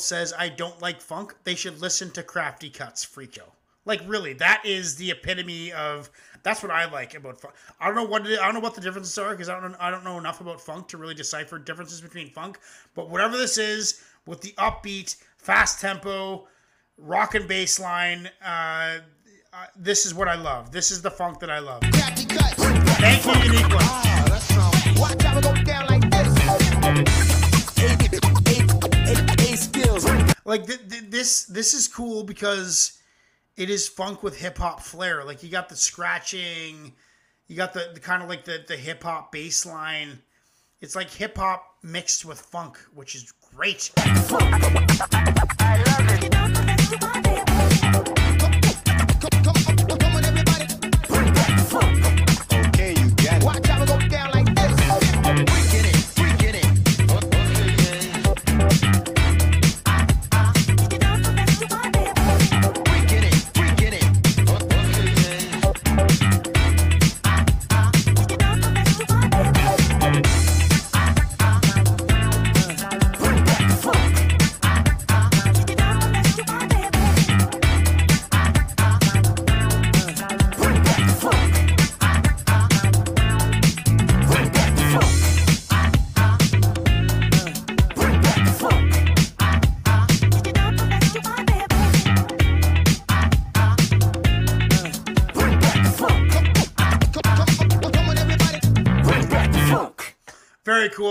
Says I don't like funk, they should listen to Krafty Kuts Freako. Like really, that is the epitome of that's what I like about funk. I don't know what it, I don't know what the differences are because I don't I don't know enough about funk to really decipher differences between funk. But whatever this is, with the upbeat, fast tempo, rock and bass line, uh, uh, this is what I love. This is the funk that I love. Thank you, unique one. Like this. th- th- this this is cool because it is funk with hip hop flair. Like you got the scratching, you got the, the kind of like the the hip hop bass line. It's like hip hop mixed with funk, which is great.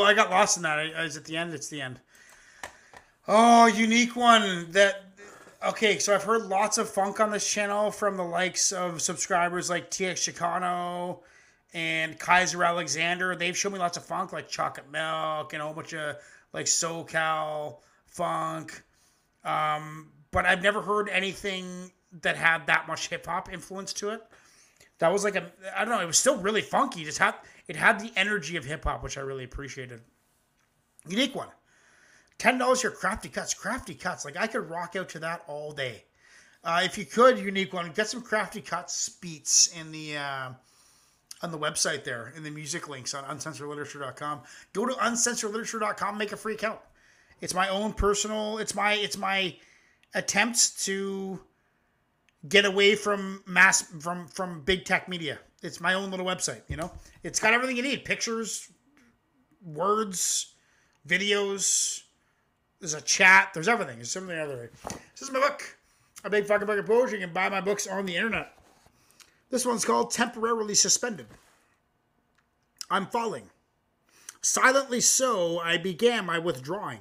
I got lost in that. I, I was at the end. It's the end. Oh, unique one that. Okay, so I've heard lots of funk on this channel from the likes of subscribers like TX Chicano and Kaiser Alexander. They've shown me lots of funk like Chocolate Milk and a whole bunch of like SoCal funk. Um, but I've never heard anything that had that much hip hop influence to it. That was like a I don't know, it was still really funky. Just had it had the energy of hip hop, which I really appreciated. Unique one. Ten dollars your Krafty Kuts, Krafty Kuts. Like I could rock out to that all day. Uh, if you could, unique one, get some Krafty Kuts beats in the uh, on the website there in the music links on uncensoredliterature.com. Go to uncensoredliterature.com, make a free account. It's my own personal. It's my it's my attempt to get away from mass from from big tech media. It's my own little website, you know. It's got everything you need: pictures, words, videos. There's a chat. There's everything. There's everything other. This is my book. A big fucking book of poetry. You can buy my books on the internet. This one's called Temporarily Suspended. I'm falling. Silently so, I began my withdrawing.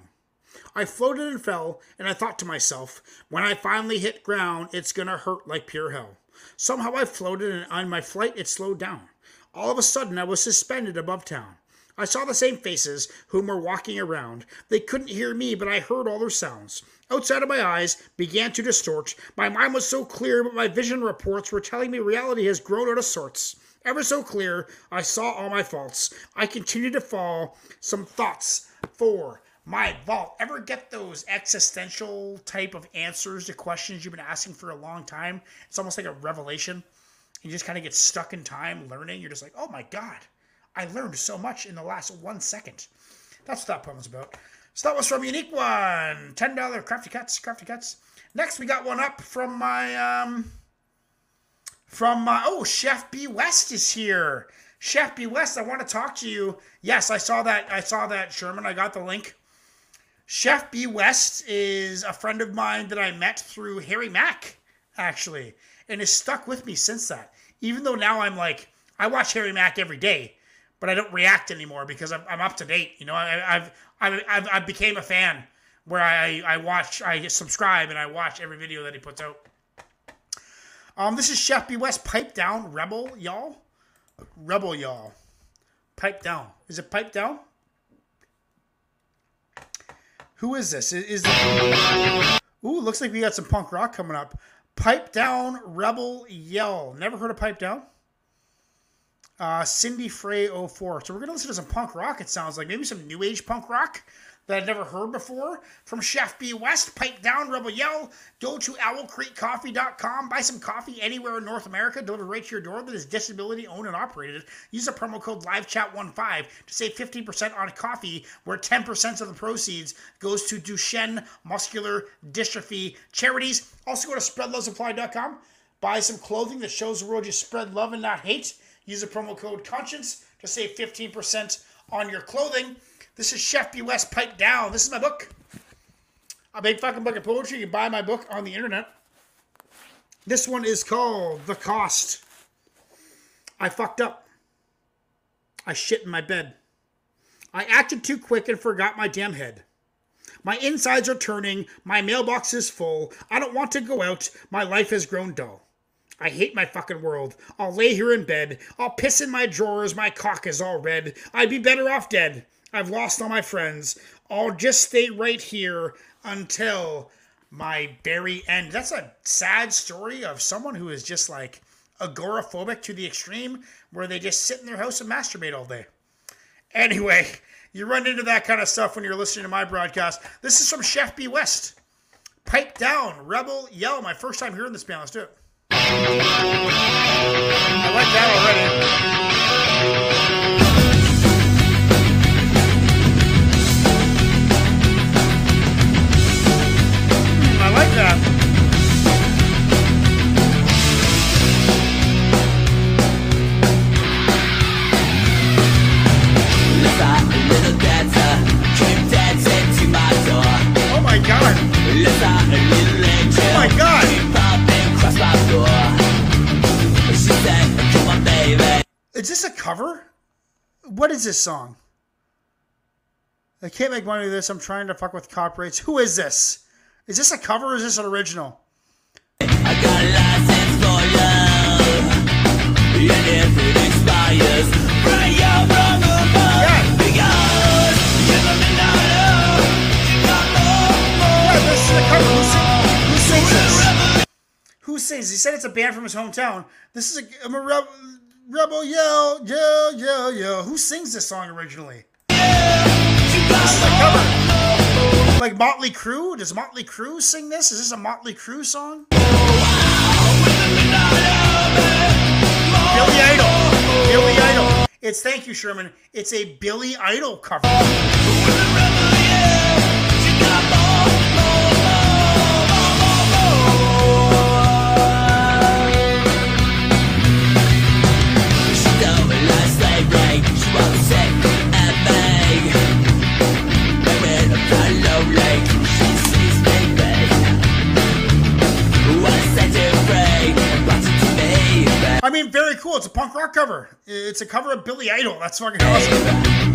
I floated and fell, and I thought to myself, when I finally hit ground, it's gonna hurt like pure hell. Somehow I floated, and on my flight it slowed down. All of a sudden, I was suspended above town. I saw the same faces whom were walking around. They couldn't hear me, but I heard all their sounds. Outside of my eyes began to distort. My mind was so clear, but my vision reports were telling me reality has grown out of sorts. Ever so clear, I saw all my faults. I continued to fall. Some thoughts for my vault. Ever get those existential type of answers to questions you've been asking for a long time? It's almost like a revelation. You just kind of get stuck in time learning. You're just like, oh my God, I learned so much in the last one second. That's what that poem was about. So that was from Unique One. $10 Krafty Kuts, Krafty Kuts. Next, we got one up from my um, From my oh, Chef B West is here. Chef B West, I want to talk to you. Yes, I saw that. I saw that Sherman. I got the link. Chef B West is a friend of mine that I met through Harry Mack, actually, and has stuck with me since that. Even though now I'm like, I watch Harry Mack every day, but I don't react anymore because I'm, I'm up to date. You know, I, I've, I've, I've, I became a fan where I, I watch, I subscribe and I watch every video that he puts out. Um, this is Chef B West. Pipe down, rebel, y'all. Rebel, y'all. Pipe down. Is it pipe down? Who is this? Is, is. Ooh, looks like we got some punk rock coming up. Pipe down, rebel, yell. Never heard of pipe down? Uh, Cindy Frey 04. So we're gonna listen to some punk rock. It sounds like maybe some new age punk rock that I've never heard before. From Chef B West, Pipe Down, Rebel Yell. Go to owlcreekcoffee.com. Buy some coffee anywhere in North America, delivered right to your door that is disability owned and operated. Use the promo code LiveChat15 to save 15% on coffee, where 10% of the proceeds goes to Duchenne Muscular Dystrophy charities. Also go to spreadlovesupply.com. Buy some clothing that shows the world you spread love and not hate. Use the promo code Conshinz to save 15% on your clothing. This is Chef B West Pipe Down. This is my book. A big fucking book of poetry. You can buy my book on the internet. This one is called The Cost. I fucked up. I shit in my bed. I acted too quick and forgot my damn head. My insides are turning. My mailbox is full. I don't want to go out. My life has grown dull. I hate my fucking world. I'll lay here in bed. I'll piss in my drawers. My cock is all red. I'd be better off dead. I've lost all my friends. I'll just stay right here until my very end. That's a sad story of someone who is just like agoraphobic to the extreme, where they just sit in their house and masturbate all day. Anyway, you run into that kind of stuff when you're listening to my broadcast. This is from Chef B West. Pipe down, rebel, yell. My first time hearing this band. Let's do it. I like that already. Oh baby. Oh is this a cover? What is this song? I can't make money with this. I'm trying to fuck with copyrights. Who is this? Is this a cover or is this an original? Yeah. Yeah. Who, sing, who sings? He said it's a band from his hometown. This is a, I'm a rebel, rebel yell, yell, yell, yell. Who sings this song originally? This is a cover. Like Motley Crue? Does Motley Crue sing this? Is this a Motley Crue song? Billy Idol. Billy Idol. It's thank you, Sherman. It's a Billy Idol cover. Rock cover. It's a cover of Billy Idol. That's fucking awesome.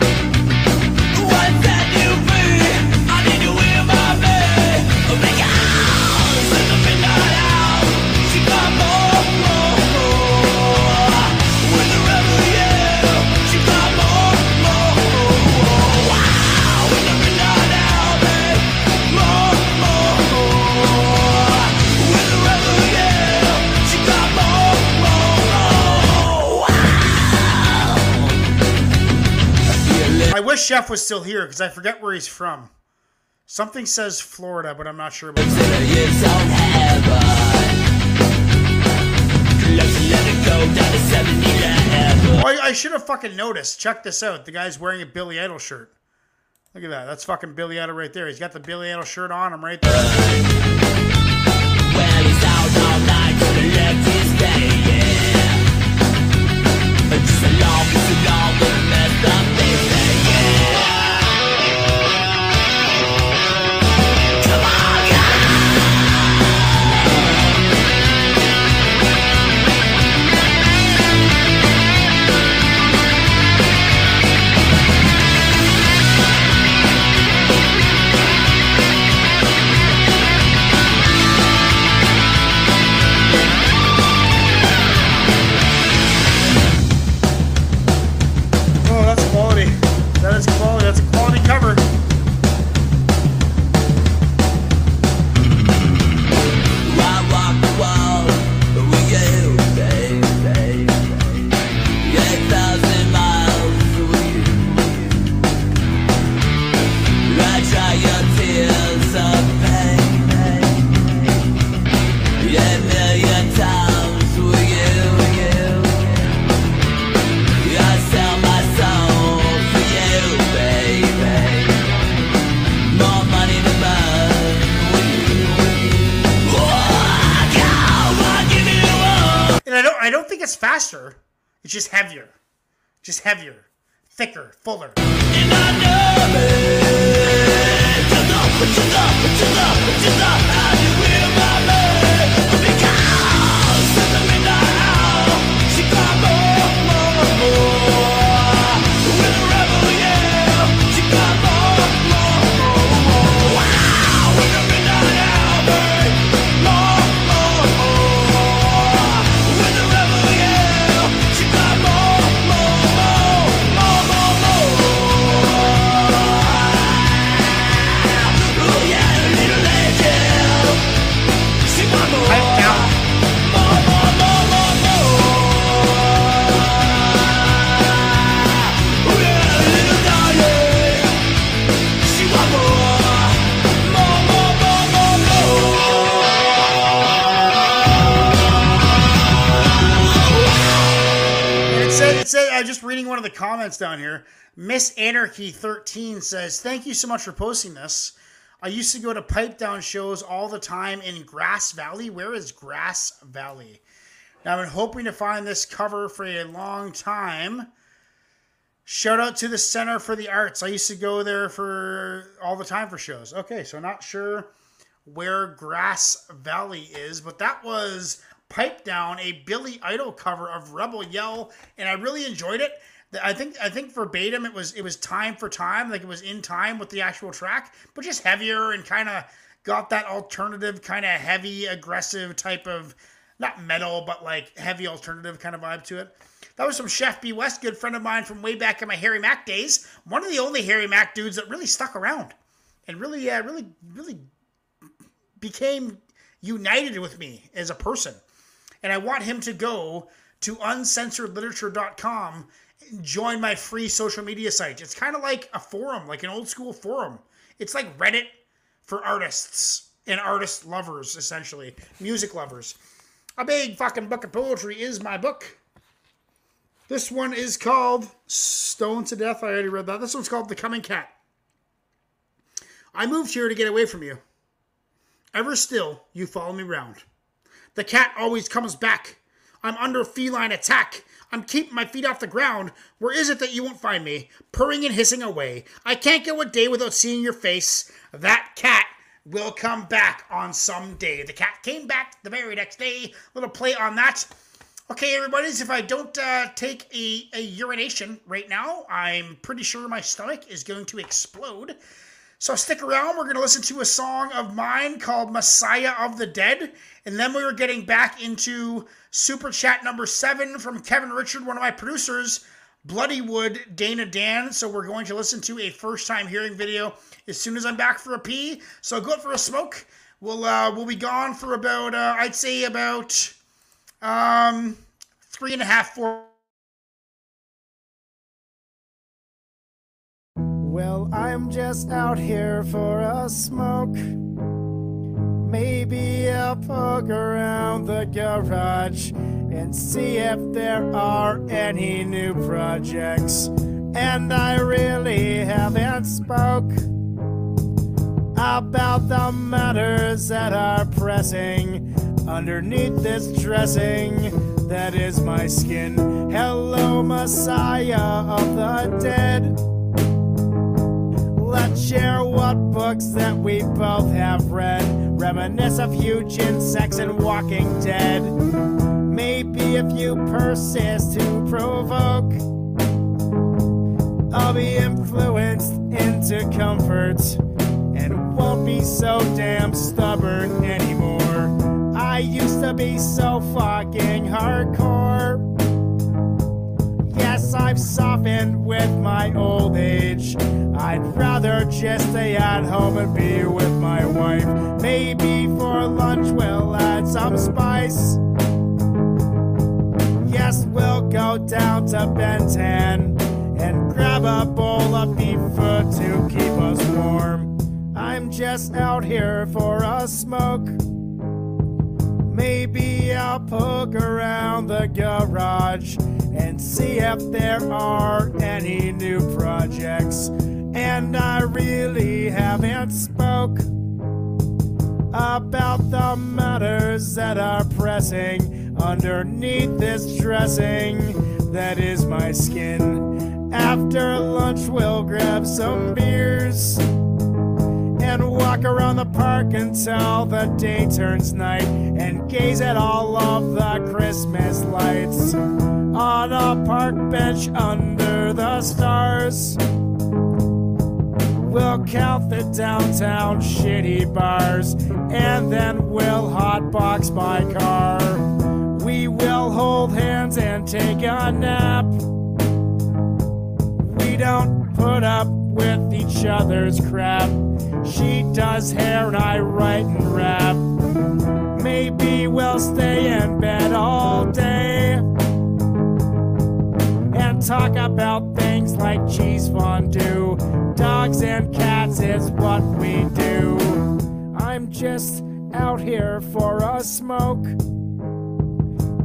I wish Chef was still here because I forget where he's from. Something says Florida, but I'm not sure about that. years on heaven. Let's let it go down to 70 Oh, I, I should have fucking noticed. Check this out. The guy's wearing a Billy Idol shirt. Look at that. That's fucking Billy Idol right there. He's got the Billy Idol shirt on him right there. Well, heavier, thicker, fuller. Said, it said, I'm just reading one of the comments down here. Miss Anarchy 13 says, Thank you so much for posting this. I used to go to pipe down shows all the time in Grass Valley. Where is Grass Valley? Now, I've been hoping to find this cover for a long time. Shout out to the Center for the Arts. I used to go there for all the time for shows. Okay, so not sure where Grass Valley is, but that was Pipe Down, a Billy Idol cover of Rebel Yell, and I really enjoyed it. I think I think verbatim it was it was time for time, like it was in time with the actual track, but just heavier and kind of got that alternative kind of heavy aggressive type of not metal but like heavy alternative kind of vibe to it. That was from Chef B West, good friend of mine from way back in my Harry Mack days. One of the only Harry Mack dudes that really stuck around and really, uh, really, really became united with me as a person. And I want him to go to uncensoredliterature.com and join my free social media site. It's kind of like a forum, like an old school forum. It's like Reddit for artists and artist lovers, essentially, music lovers. A big fucking book of poetry is my book. This one is called Stone to Death. I already read that. This one's called The Coming Cat. I moved here to get away from you. Ever still, you follow me round. The cat always comes back. I'm under feline attack. I'm keeping my feet off the ground. Where is it that you won't find me? Purring and hissing away. I can't go a day without seeing your face. That cat will come back on some day. The cat came back the very next day. Little play on that. Okay, everybody's, if I don't uh, take a, a urination right now, I'm pretty sure my stomach is going to explode. So stick around. We're going to listen to a song of mine called Messiah of the Dead. And then we were getting back into super chat number seven from Kevin Richard, one of my producers, Bloodywood Dana Dan. So we're going to listen to a first time hearing video as soon as I'm back for a pee. So go for a smoke. We'll, uh, we'll be gone for about, uh, I'd say about um, three and a half, four. Well, I'm just out here for a smoke. Maybe I'll poke around the garage and see if there are any new projects. And I really haven't spoke about the matters that are pressing underneath this dressing that is my skin. Hello, Messiah of the dead. Let's share what books that we both have read. Reminisce of huge insects and Walking Dead. Maybe if you persist to provoke, I'll be influenced into comfort and won't be so damn stubborn anymore. I used to be so fucking hardcore. I've softened with my old age. I'd rather just stay at home and be with my wife. Maybe for lunch we'll add some spice. Yes, we'll go down to Benton and grab a bowl of beef food to keep us warm. I'm just out here for a smoke. Maybe I'll poke around the garage and see if there are any new projects. And I really haven't spoke about the matters that are pressing underneath this dressing that is my skin. After lunch, we'll grab some beers and walk around the park until the day turns night and gaze at all of the Christmas lights on a park bench under the stars. We'll count the downtown shitty bars and then we'll hotbox my car. We will hold hands and take a nap. We don't put up with each other's crap. She does hair and I write and rap. Maybe we'll stay in bed all day talk about things like cheese fondue. Dogs and cats is what we do. I'm just out here for a smoke.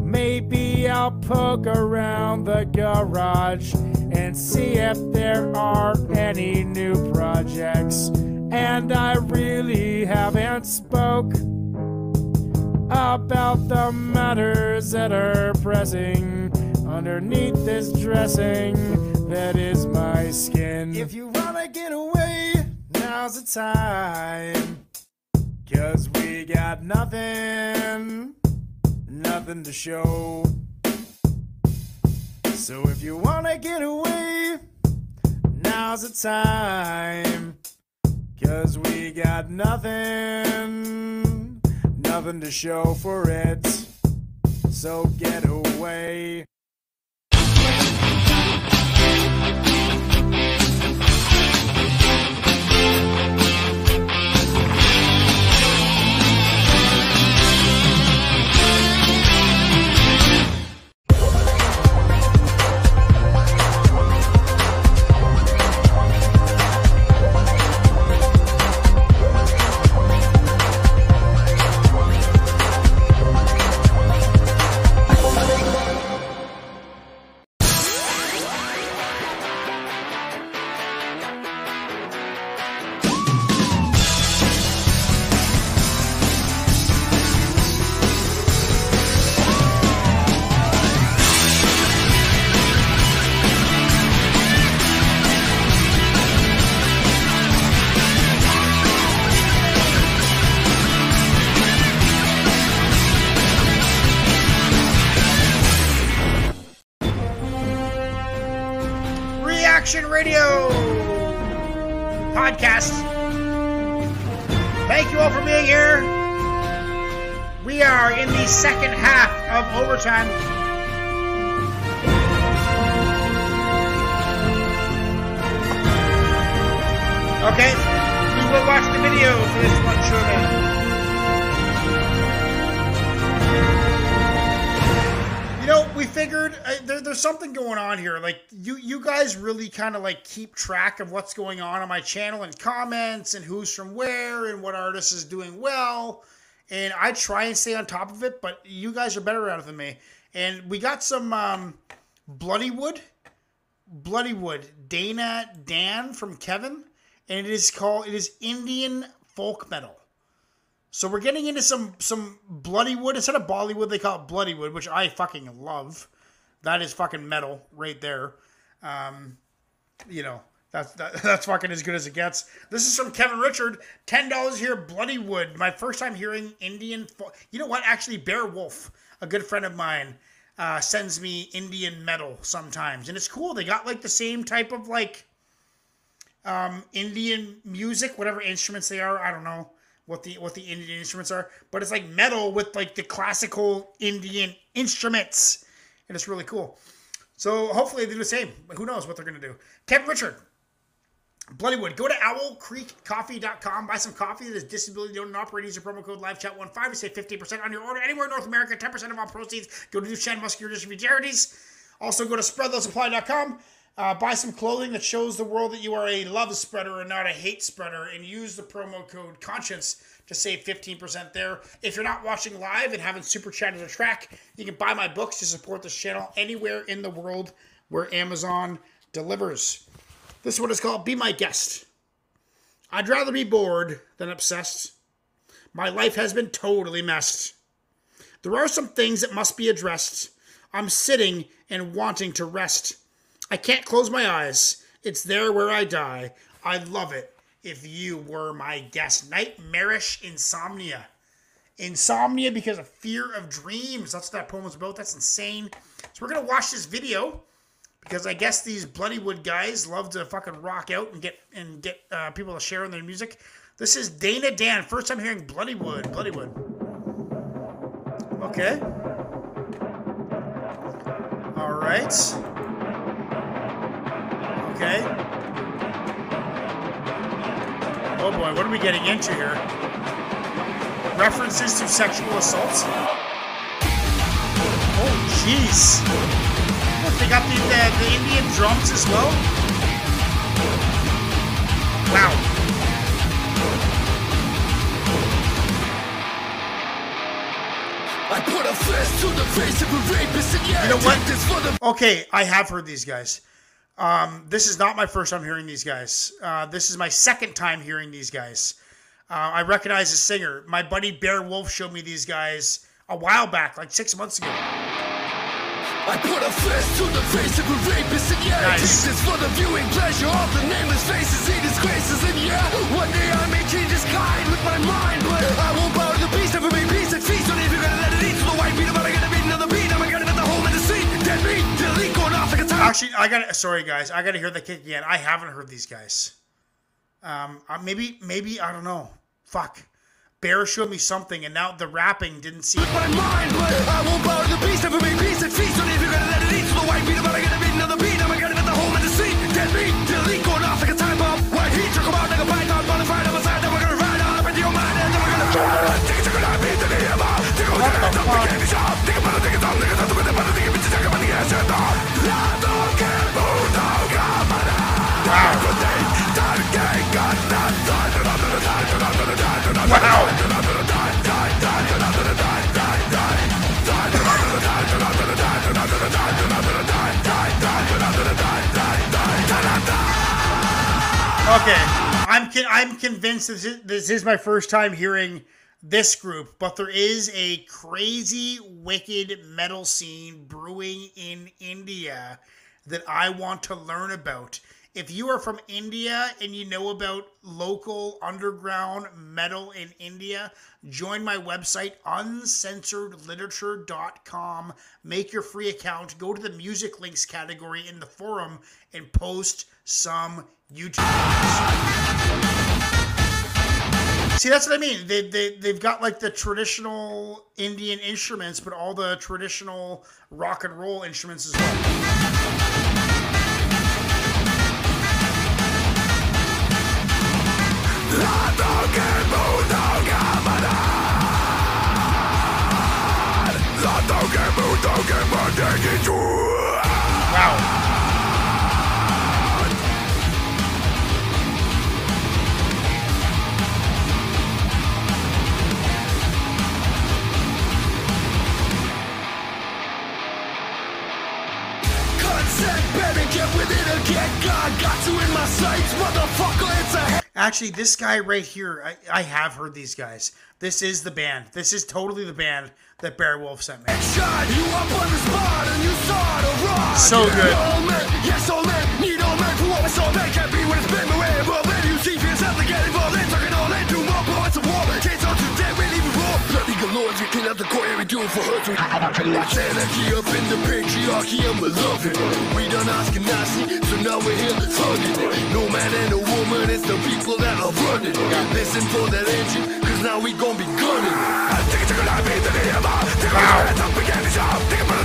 Maybe I'll poke around the garage and see if there are any new projects. And I really haven't spoke about the matters that are pressing underneath this dressing that is my skin. If you wanna get away, now's the time. Cause we got nothing, nothing to show. So if you wanna get away, now's the time. Cause we got nothing, nothing to show for it. So get away. Podcast. Thank you all for being here. We are in the second half of overtime. Okay, we will watch the video for this one shortly. We figured uh, there, there's something going on here. Like you, you guys really kind of like keep track of what's going on on my channel and comments and who's from where and what artist is doing well. And I try and stay on top of it, but you guys are better at it than me. And we got some um, Bloodywood, Bloodywood, Dana Dan from Kevin, and it is called it is Indian folk metal. So we're getting into some some Bloodywood instead of Bollywood. They call it Bloodywood, which I fucking love. That is fucking metal right there. Um, you know that's that, that's fucking as good as it gets. This is from Kevin Richard. Ten dollars here, Bloodywood. My first time hearing Indian. Fo- you know what? Actually, Bear Wolf, a good friend of mine, uh, sends me Indian metal sometimes, and it's cool. They got like the same type of like um, Indian music, whatever instruments they are. I don't know what the what the Indian instruments are, but it's like metal with like the classical Indian instruments, and it's really cool. So hopefully they do the same. Who knows what they're gonna do? Kevin Richard, Bloodywood. Go to owlcreekcoffee.com. Buy some coffee that is disability owned and operated. Use promo code LiveChat15 to save 50% on your order anywhere in North America. 10% of all proceeds go to Duchenne Muscular Dystrophy charities. Also, go to spreadlovesupply.com. Uh, buy some clothing that shows the world that you are a love spreader and not a hate spreader, and use the promo code Conshinz to save 15% there. If you're not watching live and haven't super chatted a track, you can buy my books to support this channel anywhere in the world where Amazon delivers. This one is called Be My Guest. I'd rather be bored than obsessed. My life has been totally messed. There are some things that must be addressed. I'm sitting and wanting to rest. I can't close my eyes. It's there where I die. I'd love it if you were my guest. Nightmarish insomnia. Insomnia because of fear of dreams. That's what that poem was about. That's insane. So we're gonna watch this video because I guess these Bloodywood guys love to fucking rock out and get and get uh, people to share in their music. This is Dana Dan. First time hearing Bloodywood. Bloodywood. Okay. All right. Okay. Oh boy, what are we getting into here? References to sexual assaults. Oh, jeez. Look, they got the, the, the Indian drums as well. Wow. I put a fist to the face of a rapist and yeah, You know what? this for the Okay, I have heard these guys. Um, this is not my first time hearing these guys. Uh, this is my second time hearing these guys. Uh, I recognize the singer. My buddy Bear Wolf showed me these guys a while back, like six months ago. I put a fist to the face of a rapist and yeah, Nice. this for the viewing pleasure of the nameless faces he disgraces and yeah, one day I may change his kind with my mind, but I won't bow to the beast, never make peace Actually, I got to sorry guys, I got to hear the kick again. I haven't heard these guys. Um, uh, maybe, maybe I don't know. Fuck. Bear showed me something, and now the rapping didn't seem. my mind, but I won't bow to the beast, never make peace and feast on it. You're gonna let it eat to the white beat, I'm gonna get another beat, I'm gonna get the home in the seat, dead beat, delete going off like a time bomb. White heat, trickle out like a python, bonafide on my side, then we're gonna ride on up into your mind, and then we're gonna take I beat take Okay, I'm con- I'm convinced this is, this is my first time hearing this group, but there is a crazy, wicked metal scene brewing in India that I want to learn about. If you are from India and you know about local underground metal in India, join my website, uncensoredliterature.com. Make your free account, go to the music links category in the forum, and post some YouTube. See, that's what I mean. They, they, they've got like the traditional Indian instruments, but all the traditional rock and roll instruments as well. Get with it again. God got you in my sights, motherfucker. It's a Actually, this guy right here, I, I have heard these guys. This is the band. This is totally the band that Bear Wolf sent me. shot. You up on the spot and you saw the. So good. Raw. Bloody galore, you clean out the core, we do it for her. too. Watch anarchy up in the patriarchy, and we love it. We done asking Nazi, so now we're here hugging it. No man and no woman, it's the people that are running it. Listen for that engine, cause now we gon' be gunning it.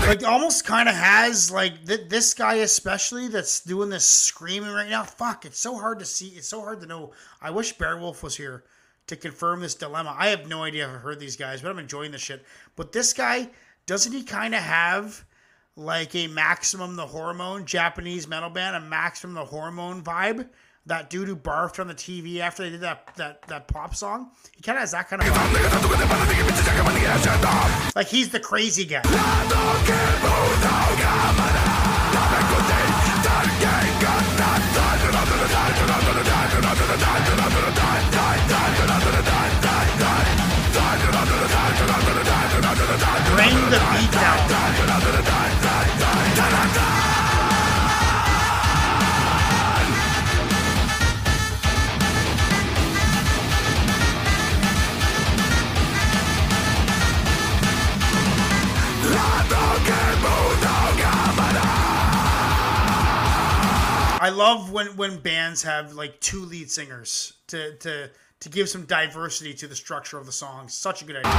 Like, almost kind of has, like, th- this guy especially that's doing this screaming right now. Fuck, it's so hard to see. It's so hard to know. I wish Bear Wolf was here to confirm this dilemma. I have no idea if I've heard these guys, but I'm enjoying this shit. But this guy, doesn't he kind of have like a Maximum the Hormone Japanese metal band, a Maximum the Hormone vibe? That dude who barfed on the TV after they did that that, that pop song, he kind of has that kind of. Like he's the crazy guy. Love when when bands have like two lead singers to to to give some diversity to the structure of the song. Such a good idea.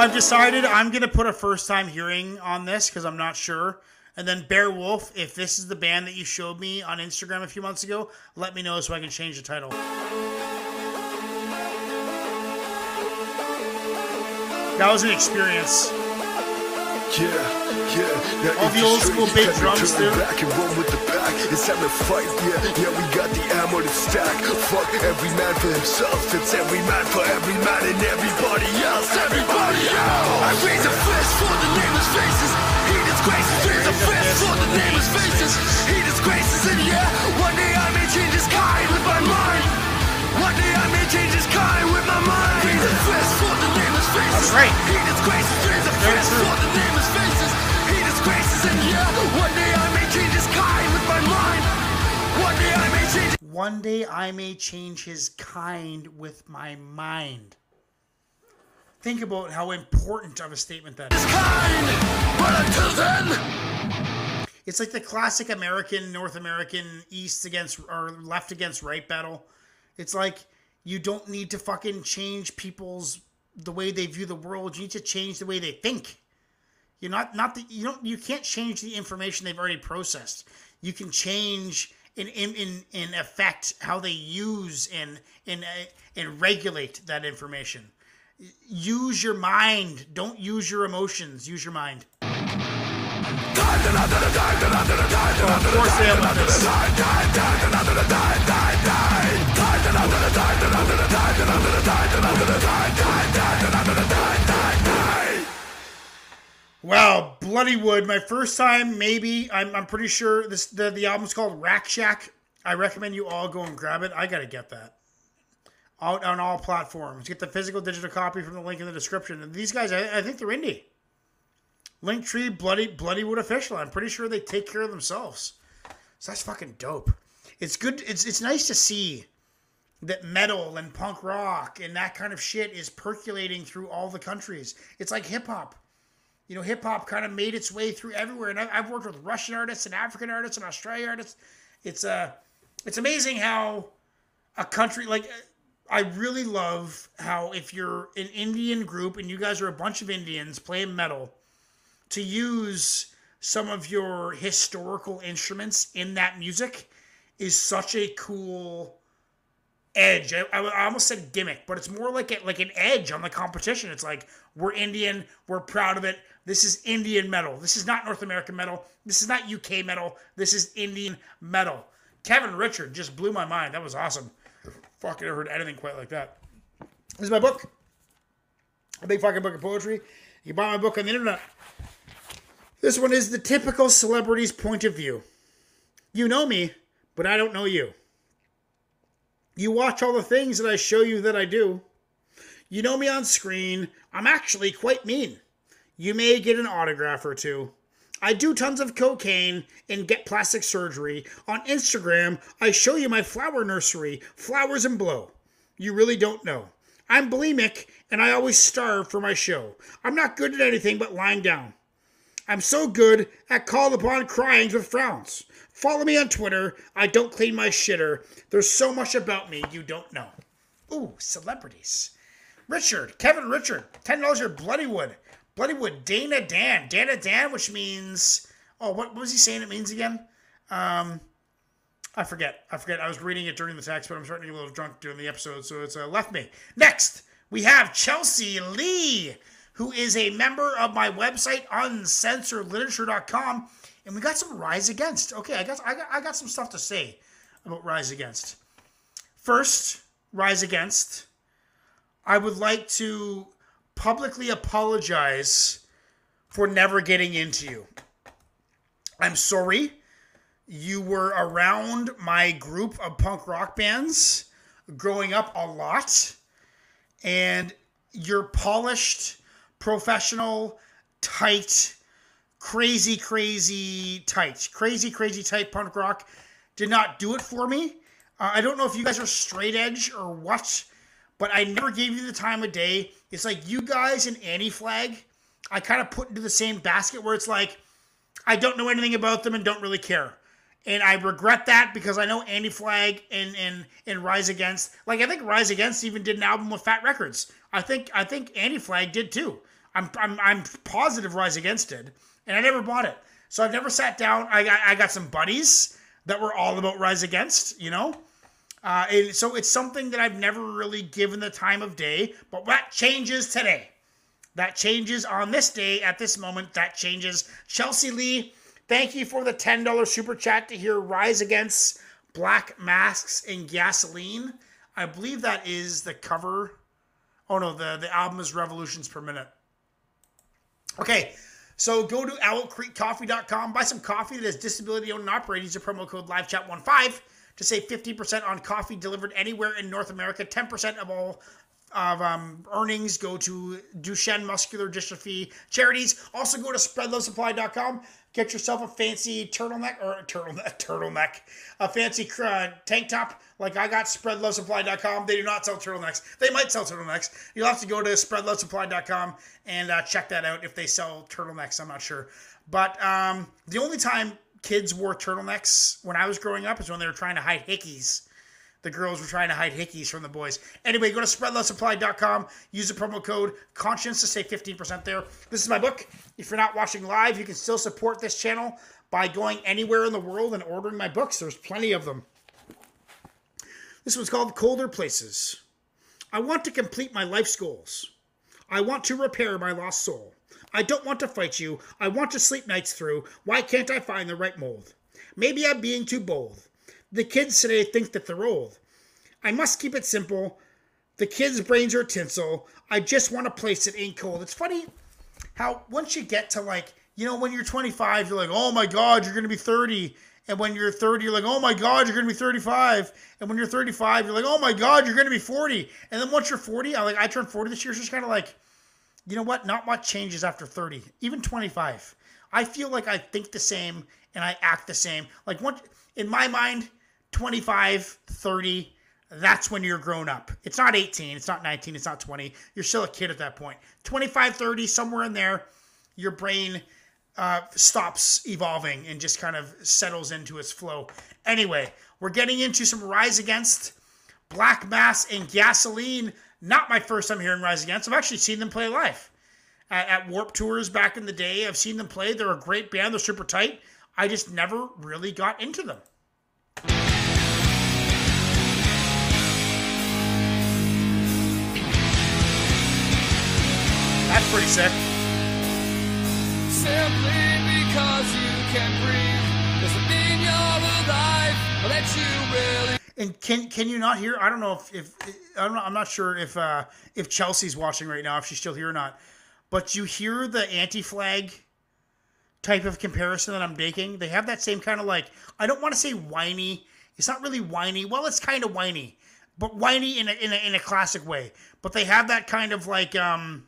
I've decided I'm gonna put a first time hearing on this because I'm not sure. And then Bear Wolf, if this is the band that you showed me on Instagram a few months ago, let me know so I can change the title. That was an experience. Yeah, yeah. Now All the old school big drums, too. Back and run with the back. It's time to fight. Yeah, yeah. We got the ammo to stack. Fuck every man for himself. It's every man for every man and everybody else. Everybody else. I raise a fist for the nameless faces. He disgraces. Raise a fist for the nameless faces. He disgraces. And yeah, one day I may change his kind with my mind. One day I may change his kind with my mind. He disgraces. Very true. for the faces. He disgraces. And yeah, one day I may change his kind with my mind. One day I may change One day I may change his kind with my mind. Think about how important of a statement that is. kind. It's like the classic American, North American, East against or left against right battle. It's like you don't need to fucking change people's the way they view the world. You need to change the way they think. You're not not the you don't you can't change the information they've already processed. You can change in in in, in effect how they use and and uh, and regulate that information. Use your mind. Don't use your emotions. Use your mind. Oh, Wow, Bloodywood. My first time, maybe. I'm, I'm pretty sure this the, the album's called Rakshak. I recommend you all go and grab it. I gotta get that. Out on all platforms. Get the physical digital copy from the link in the description. And these guys, I, I think they're indie. Linktree, Bloody Bloodywood official. I'm pretty sure they take care of themselves. So that's fucking dope. It's good. It's it's nice to see that metal and punk rock and that kind of shit is percolating through all the countries. It's like hip hop. You know, hip hop kind of made its way through everywhere. And I- I've worked with Russian artists and African artists and Australian artists. It's uh, it's amazing how a country like I really love how if you're an Indian group and you guys are a bunch of Indians playing metal, to use some of your historical instruments in that music is such a cool edge. I, I, almost said gimmick, but it's more like a, like an edge on the competition. It's like we're Indian, we're proud of it. This is Indian metal. This is not North American metal. This is not UK metal. This is Indian metal. Kevin Richard just blew my mind. That was awesome. Fucking never heard anything quite like that. This is my book. A big fucking book of poetry. You buy my book on the internet. This one is the typical celebrity's point of view. You know me, but I don't know you. You watch all the things that I show you that I do. You know me on screen. I'm actually quite mean. You may get an autograph or two. I do tons of cocaine and get plastic surgery. On Instagram, I show you my flower nursery, flowers and blow. You really don't know. I'm bulimic and I always starve for my show. I'm not good at anything but lying down. I'm so good at called upon cryings with frowns. Follow me on Twitter. I don't clean my shitter. There's so much about me you don't know. Ooh, celebrities. Richard, Kevin Richard, ten dollars your Bloodywood. Bloodywood, Dana Dan. Dana Dan, which means oh, what, what was he saying it means again? Um I forget. I forget. I was reading it during the text, but I'm starting to get a little drunk during the episode, so it's uh, left me. Next, we have Chelsea Lee, who is a member of my website, uncensoredliterature.com, and we got some Rise Against. Okay, I got, I got, I got some stuff to say about Rise Against. First, Rise Against. I would like to publicly apologize for never getting into you. I'm sorry. You were around my group of punk rock bands growing up a lot, and you're polished, professional, tight, crazy, crazy tight, crazy, crazy tight punk rock did not do it for me. Uh, I don't know if you guys are straight edge or what, but I never gave you the time of day. It's like you guys and Anti Flag, I kind of put into the same basket where it's like, I don't know anything about them and don't really care. And I regret that because I know Anti Flag and, and and Rise Against, like I think Rise Against even did an album with Fat Wreck Chords. I think I think Anti Flag did too. I'm, I'm I'm positive Rise Against did, and I never bought it. So I've never sat down. I got I got some buddies that were all about Rise Against, you know. Uh, so it's something that I've never really given the time of day, but that changes today. That changes on this day, at this moment, that changes. Chelsea Lee, thank you for the $10 super chat to hear Rise Against Black Masks and Gasoline. I believe that is the cover. Oh no, the, the album is Revolutions Per Minute. Okay, so go to owlcreekcoffee.com, buy some coffee that is disability owned and operated. Use the promo code LiveChat15 to save 50% on coffee delivered anywhere in North America. 10% of all of um, earnings go to Duchenne Muscular Dystrophy charities. Also go to spreadlovesupply.com. Get yourself a fancy turtleneck or a turtleneck, turtleneck, a fancy uh, tank top like I got. Spreadlovesupply.com. They do not sell turtlenecks. They might sell turtlenecks. You'll have to go to spreadlovesupply.com and uh, check that out if they sell turtlenecks. I'm not sure, but um, the only time kids wore turtlenecks when I was growing up is when they were trying to hide hickeys. The girls were trying to hide hickeys from the boys. Anyway, go to spreadlovesupply.com. Use the promo code conshinz to save 15% there. This is my book. If you're not watching live, you can still support this channel by going anywhere in the world and ordering my books. There's plenty of them. This one's called Colder Places. I want to complete my life's goals. I want to repair my lost soul. I don't want to fight you. I want to sleep nights through. Why can't I find the right mold? Maybe I'm being too bold. The kids today think that they're old. I must keep it simple. The kids' brains are tinsel. I just want a place that ain't cold. It's funny how once you get to like, you know, when you're 25, you're like, oh my God, you're going to be 30. And when you're 30, you're like, oh my God, you're going to be 35. And when you're 35, you're like, oh my God, you're going to be 40. And then once you're 40, I like, I turned 40 this year. It's kind of like, you know what? Not much changes after 30, even 25. I feel like I think the same and I act the same. Like, what in my mind, 25, 30, that's when you're grown up. It's not 18, it's not 19, it's not 20. You're still a kid at that point. 25, 30, somewhere in there, your brain uh, stops evolving and just kind of settles into its flow. Anyway, we're getting into some Rise Against, Black Masks, and Gasoline. Not my first time hearing Rise Against. I've actually seen them play live at, at Warp Tours back in the day. I've seen them play. They're a great band. They're super tight. I just never really got into them. That's pretty sick. Simply because you can breathe doesn't mean you're alive that you really. And can can you not hear? I don't know if, if I don't know. I'm not sure if uh, if Chelsea's watching right now, if she's still here or not. But you hear the anti-flag type of comparison that I'm making. They have that same kind of like I don't want to say whiny. It's not really whiny. Well, it's kind of whiny, but whiny in a, in a in a classic way. But they have that kind of like um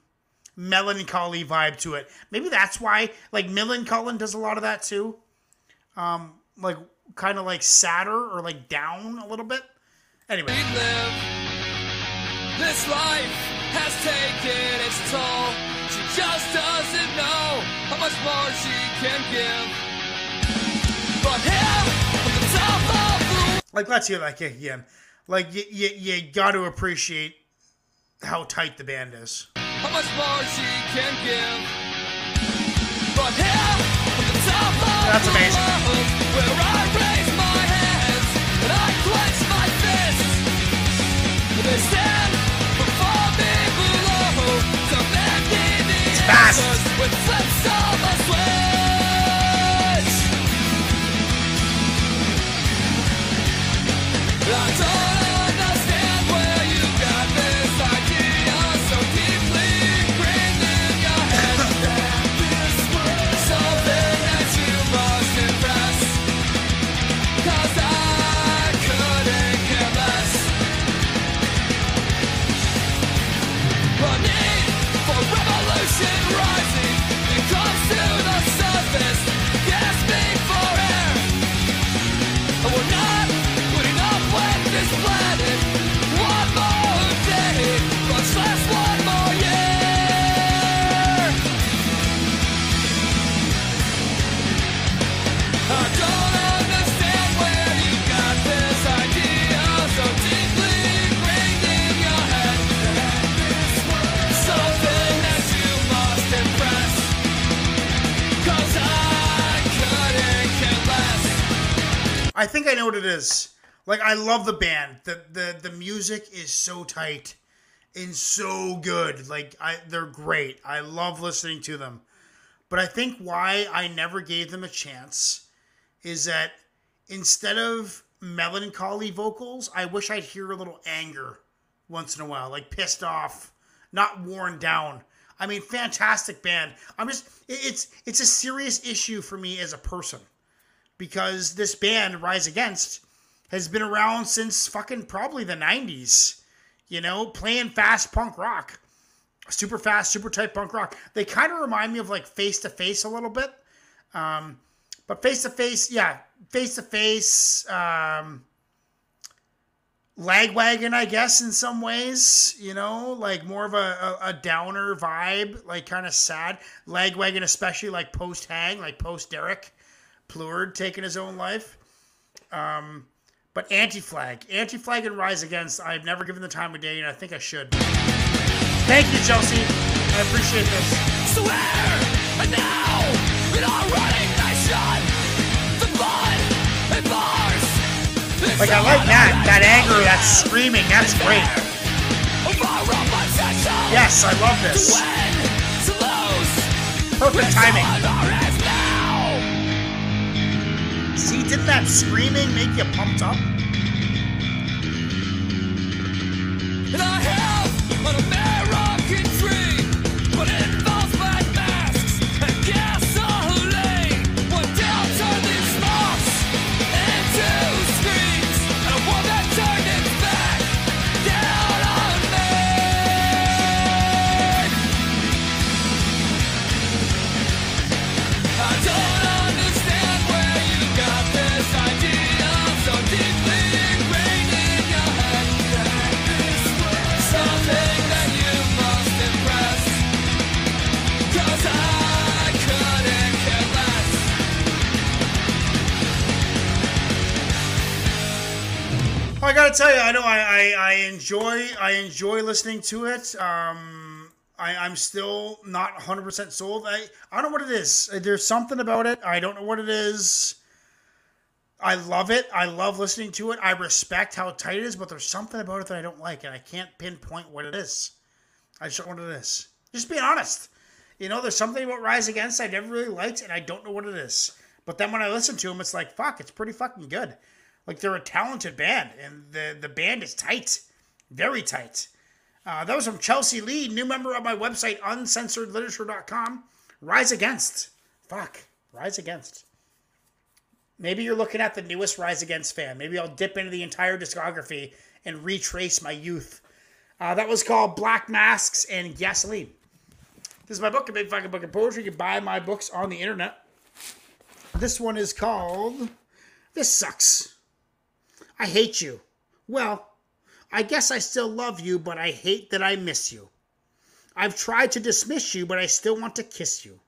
melancholy vibe to it. Maybe that's why like Millencolin does a lot of that too. Um, like kind of like sadder or like down a little bit. Anyway. This life has taken its toll. She just doesn't know how much more she can give. But here, from the top of the like let's hear that kick again. Like you you, you got to appreciate how tight the band is. how much more she can give. But here, from the top of That's amazing. World, where I raise my hands and I clench my fists, they stand before me below to bend me the fast. I love the band. The the the music is so tight and so good. Like I they're great. I love listening to them. But I think why I never gave them a chance is that instead of melancholy vocals, I wish I'd hear a little anger once in a while, like pissed off, not worn down. I mean, fantastic band. I'm just it's it's a serious issue for me as a person because this band Rise Against has been around since fucking probably the 90s. You know, playing fast punk rock. Super fast, super tight punk rock. They kind of remind me of like Face to Face a little bit. Um, but Face to Face, yeah, Face to Face, um, Lagwagon, I guess, in some ways, you know, like more of a, a, a downer vibe, like kind of sad. Lagwagon, especially like post Hang, like post Derrick Plourde taking his own life. Um, but Anti Flag, Anti Flag and Rise Against, I've never given the time of day, and I think I should. Thank you, Chelsea. I appreciate this. Swear, and now, in our running nation, the blood and bars. Like I like that, that anger, that screaming, that's great. Yes, I love this. Perfect timing. See, didn't that screaming make you pumped up? I gotta tell you, I know I, I, I enjoy I enjoy listening to it. Um, I, I'm still not 100 percent sold. I I don't know what it is. There's something about it. I don't know what it is. I love it. I love listening to it. I respect how tight it is, but there's something about it that I don't like, and I can't pinpoint what it is. I just don't know what it is. Just being honest. You know, there's something about Rise Against I never really liked, and I don't know what it is. But then when I listen to them, it's like, fuck, it's pretty fucking good. Like they're a talented band, and the the band is tight, very tight. Uh, that was from Chelsea Lee, new member of my website, uncensoredliterature.com. Rise Against. Fuck. Rise Against. Maybe you're looking at the newest Rise Against fan. Maybe I'll dip into the entire discography and retrace my youth. Uh, that was called Black Masks and Gasoline. This is my book, a big fucking book of poetry. You can buy my books on the internet. This one is called This Sucks. I hate you. Well, I guess I still love you, but I hate that I miss you. I've tried to dismiss you, but I still want to kiss you.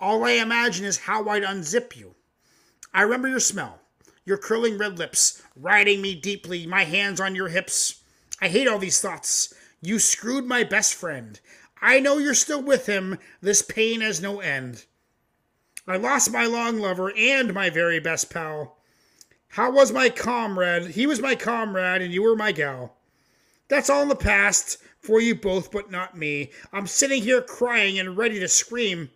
All I imagine is how I'd unzip you. I remember your smell, your curling red lips, riding me deeply, my hands on your hips. I hate all these thoughts. You screwed my best friend. I know you're still with him. This pain has no end. I lost my long lover and my very best pal. How was my comrade? He was my comrade and you were my gal. That's all in the past for you both, but not me. I'm sitting here crying and ready to scream.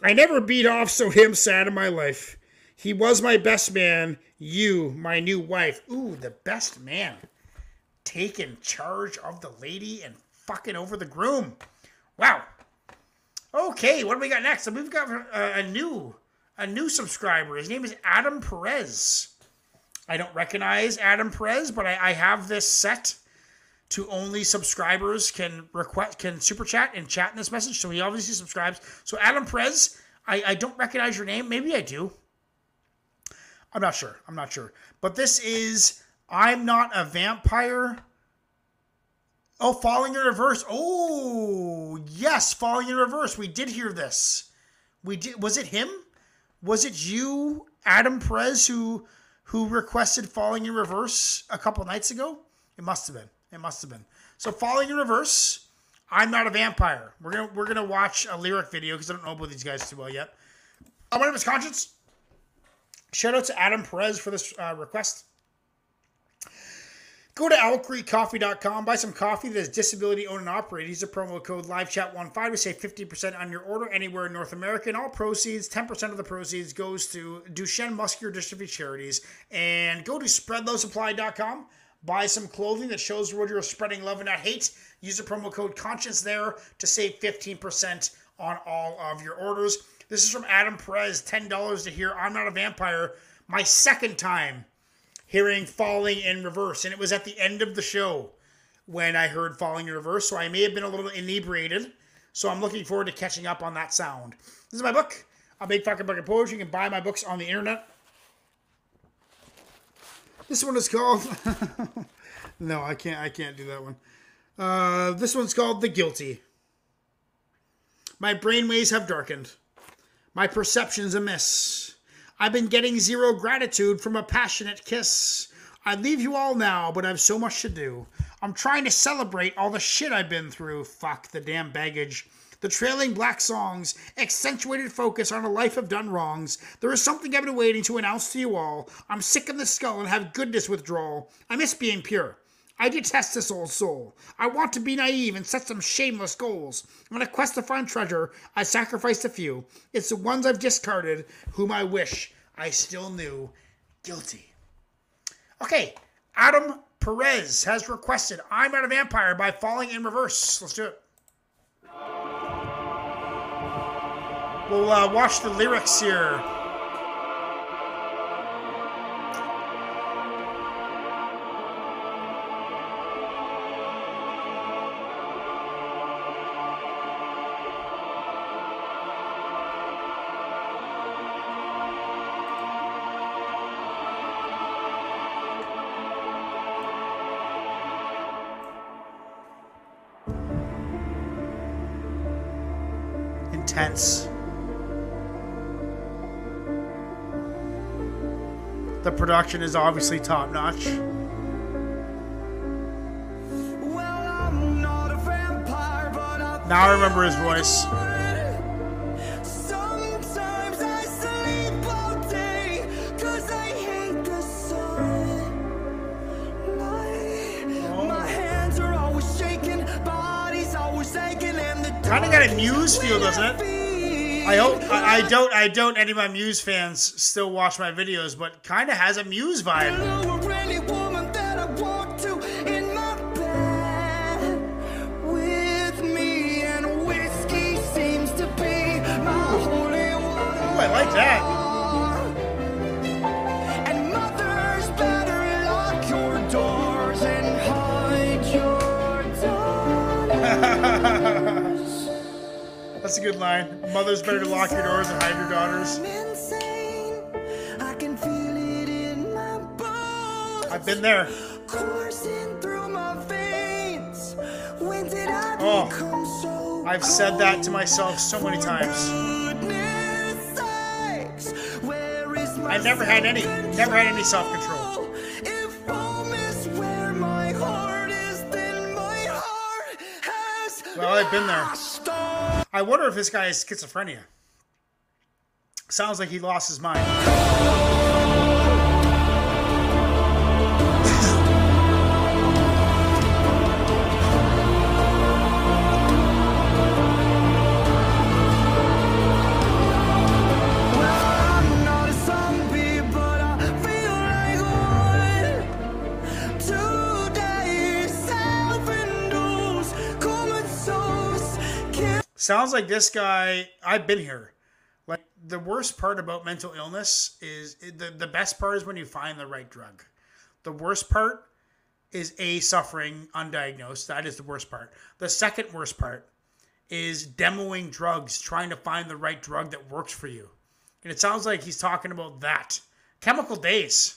I never beat off so him sad in my life. He was my best man, you, my new wife. Ooh, the best man. Taking charge of the lady and fucking over the groom. Wow. Okay, what do we got next? So we've got a, a new a new subscriber. His name is Adam Perez. I don't recognize Adam Perez, but I, I have this set to only subscribers can request can super chat and chat in this message. So he obviously subscribes. So Adam Perez, I, I don't recognize your name. Maybe I do. I'm not sure. I'm not sure. But this is I'm not a vampire. Oh, falling in reverse. Oh, yes, falling in reverse. We did hear this. We did. Was it him? Was it you, Adam Perez, who who requested falling in reverse a couple nights ago? It must have been. It must have been. So falling in reverse. I'm not a vampire. We're gonna we're gonna watch a lyric video because I don't know about these guys too well yet. Uh, my name is Conshinz. Shout out to Adam Perez for this uh, request. Go to owlcreekcoffee.com, buy some coffee that is disability owned and operated. Use the promo code LiveChat15 to save 50% on your order anywhere in North America. And all proceeds, 10% of the proceeds, goes to Duchenne Muscular Dystrophy Charities. And go to spreadlovesupply.com, buy some clothing that shows the world you're spreading love and not hate. Use the promo code Conshinz there to save 15% on all of your orders. This is from Adam Perez, $10 to hear I'm Not a Vampire, my second time hearing Falling in Reverse. And it was at the end of the show when I heard Falling in Reverse. So I may have been a little inebriated. So I'm looking forward to catching up on that sound. This is my book, A Big Fucking Book of Poetry. You can buy my books on the internet. This one is called. no, I can't. I can't do that one. Uh, this one's called The Guilty. My brainwaves have darkened. My perceptions amiss. I've been getting zero gratitude from a passionate kiss. I leave you all now, but I've so much to do. I'm trying to celebrate all the shit I've been through. Fuck the damn baggage. The trailing black songs, accentuated focus on a life of done wrongs. There is something I've been waiting to announce to you all. I'm sick of the skull and have goodness withdrawal. I miss being pure. I detest this old soul. I want to be naive and set some shameless goals. On a quest to find treasure, I sacrificed a few. It's the ones I've discarded, whom I wish I still knew guilty. Okay, Adam Perez has requested I'm Not a Vampire by Falling in Reverse. Let's do it. We'll uh, watch the lyrics here. Intense. The production is obviously top notch. Now I remember his voice. Sometimes I sleep all day 'cause I hate the sun. My, my oh. hands are always shaking, body's always aching, and the Kind of got a Muse feel, doesn't it? I hope I, I don't. I don't. Any of my Muse fans still watch my videos, but kind of has a Muse vibe. Any woman that good line. Mothers better to lock your doors and hide your daughters. I can feel it in my bones. I've been there. Coursing through my veins. When did I Oh, become so I've said that to myself so many times. goodness sakes? Where is my I never had any. Never had any self control. If home is where my heart is, then my heart has Well, I've been there. I wonder if this guy has schizophrenia. Sounds like he lost his mind. Sounds like this guy. I've been here. Like the worst part about mental illness is the the best part is when you find the right drug. The worst part is a suffering undiagnosed. That is the worst part. The second worst part is demoing drugs, trying to find the right drug that works for you. And it sounds like he's talking about that. Chemical days.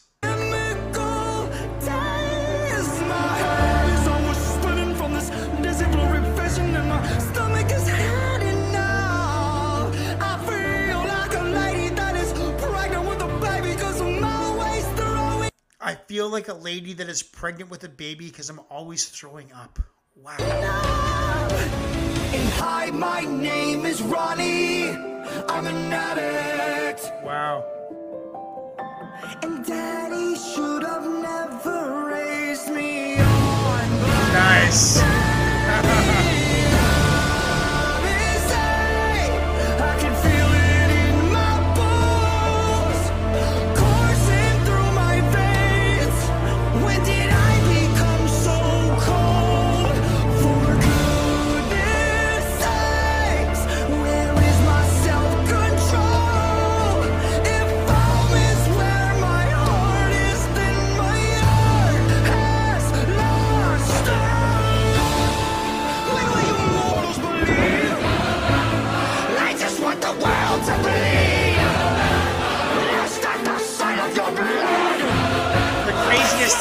Feel like a lady that is pregnant with a baby because I'm always throwing up. Wow. And hi, my name is Ronnie. I'm an addict. Wow. And daddy should have never raised me on. Nice.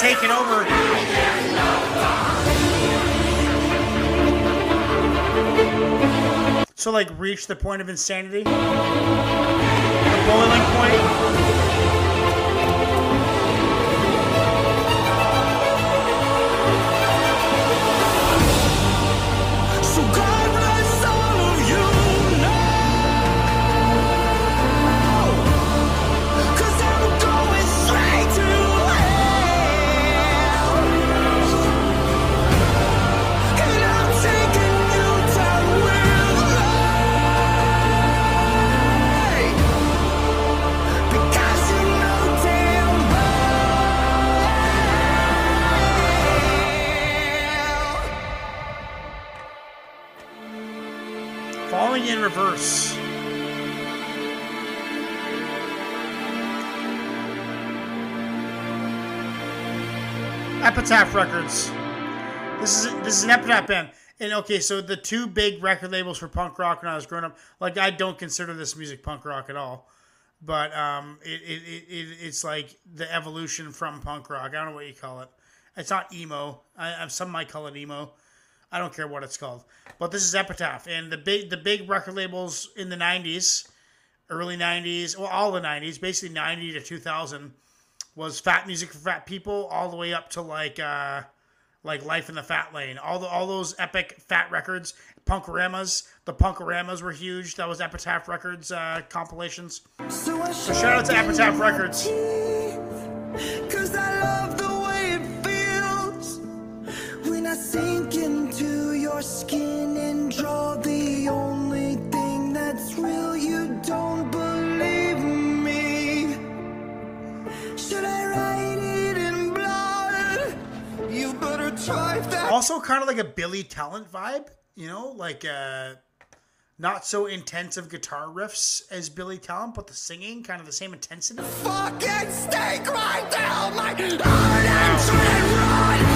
Taking over. So like reach the point of insanity? The boiling point? Reverse. Epitaph Records. This is this is an Epitaph band. And okay, so the two big record labels for punk rock when I was growing up, like I don't consider this music punk rock at all, but um, it, it, it, it it's like the evolution from punk rock. I don't know what you call it. It's not emo. I, I some might call it emo. I don't care what it's called. But this is Epitaph, and the big the big record labels in the '90s, early '90s, well, all the '90s, basically '90 to 2000, was Fat Music for Fat People, all the way up to like uh, like Life in the Fat Lane. All the all those epic fat records, Punkoramas. The Punkoramas were huge. That was Epitaph Records uh, compilations. So, So shout out to Epitaph Records. I sink into your skin and draw the only thing that's real. You don't believe me. Should I write it in blood? You better try that. Also, kind of like a Billy Talent vibe, you know, like uh, not so intensive guitar riffs as Billy Talent, but the singing kind of the same intensity. Fucking stake right down my heart and try and run.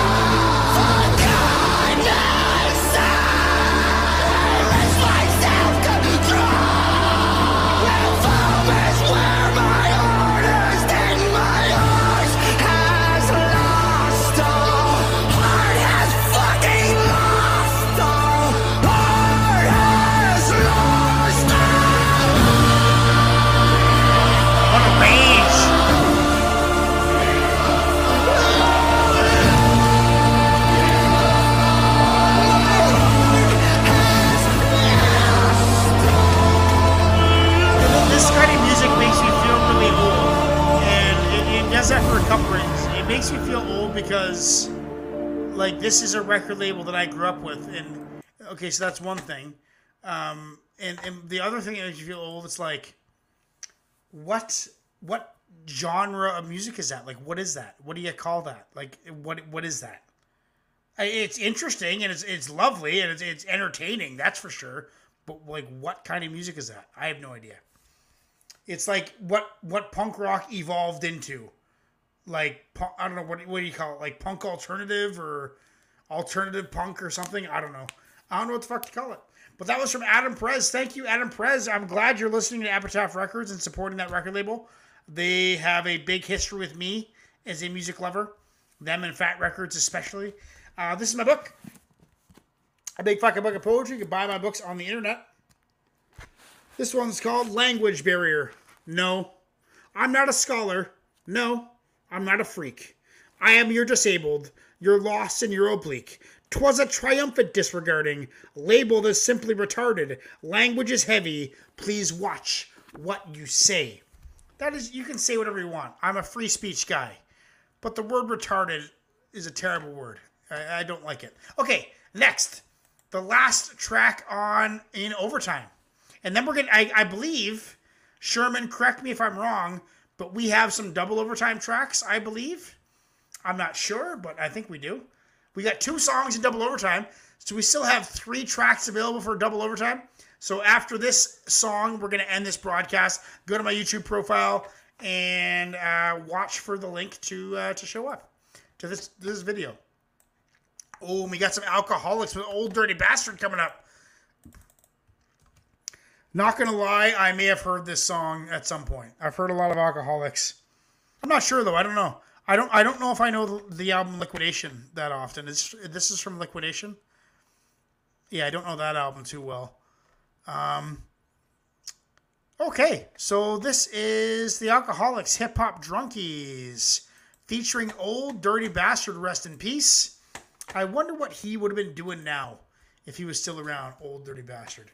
It makes me feel old because, like, this is a record label that I grew up with, and okay, so that's one thing. Um, and and the other thing that makes you feel old, it's like, what what genre of music is that? Like, what is that? What do you call that? Like, what what is that? It's interesting and it's it's lovely and it's it's entertaining. That's for sure. But like, what kind of music is that? I have no idea. It's like what what punk rock evolved into, like I don't know what what do you call it? Like punk alternative or alternative punk or something? I don't know. I don't know what the fuck to call it. But that was from Adam Perez. Thank you, Adam Perez. I'm glad you're listening to Epitaph Records and supporting that record label. They have a big history with me as a music lover, them and Fat Wreck Chords especially. Uh, this is my book, A Big Fucking Book of Poetry. You can buy my books on the internet. This one's called Language Barrier. No, I'm not a scholar. No, I'm not a freak. I am your disabled, your lost and your oblique. 'Twas a triumphant disregarding, labeled as simply retarded. Language is heavy. Please watch what you say. That is, you can say whatever you want. I'm a free speech guy. But the word retarded is a terrible word. I, I don't like it. Okay, next. The last track on in overtime. And then we're going to, I believe, Sherman, correct me if I'm wrong, but we have some double overtime tracks, I believe. I'm not sure, but I think we do. We got two songs in double overtime, so we still have three tracks available for double overtime. So after this song, we're going to end this broadcast. Go to my YouTube profile and uh, watch for the link to uh, to show up to this this video. Oh, we got some Alkaholiks with Ol' Dirty Bastard coming up. Not gonna lie, I may have heard this song at some point. I've heard a lot of Alkaholiks. I'm not sure though. I don't know. I don't. I don't know if I know the, the album Likwidation that often. It's, this is from Likwidation. Yeah, I don't know that album too well. Um, okay, so this is the Alkaholiks Hip Hop Drunkies featuring Ol' Dirty Bastard. Rest in peace. I wonder what he would have been doing now if he was still around. Ol' Dirty Bastard.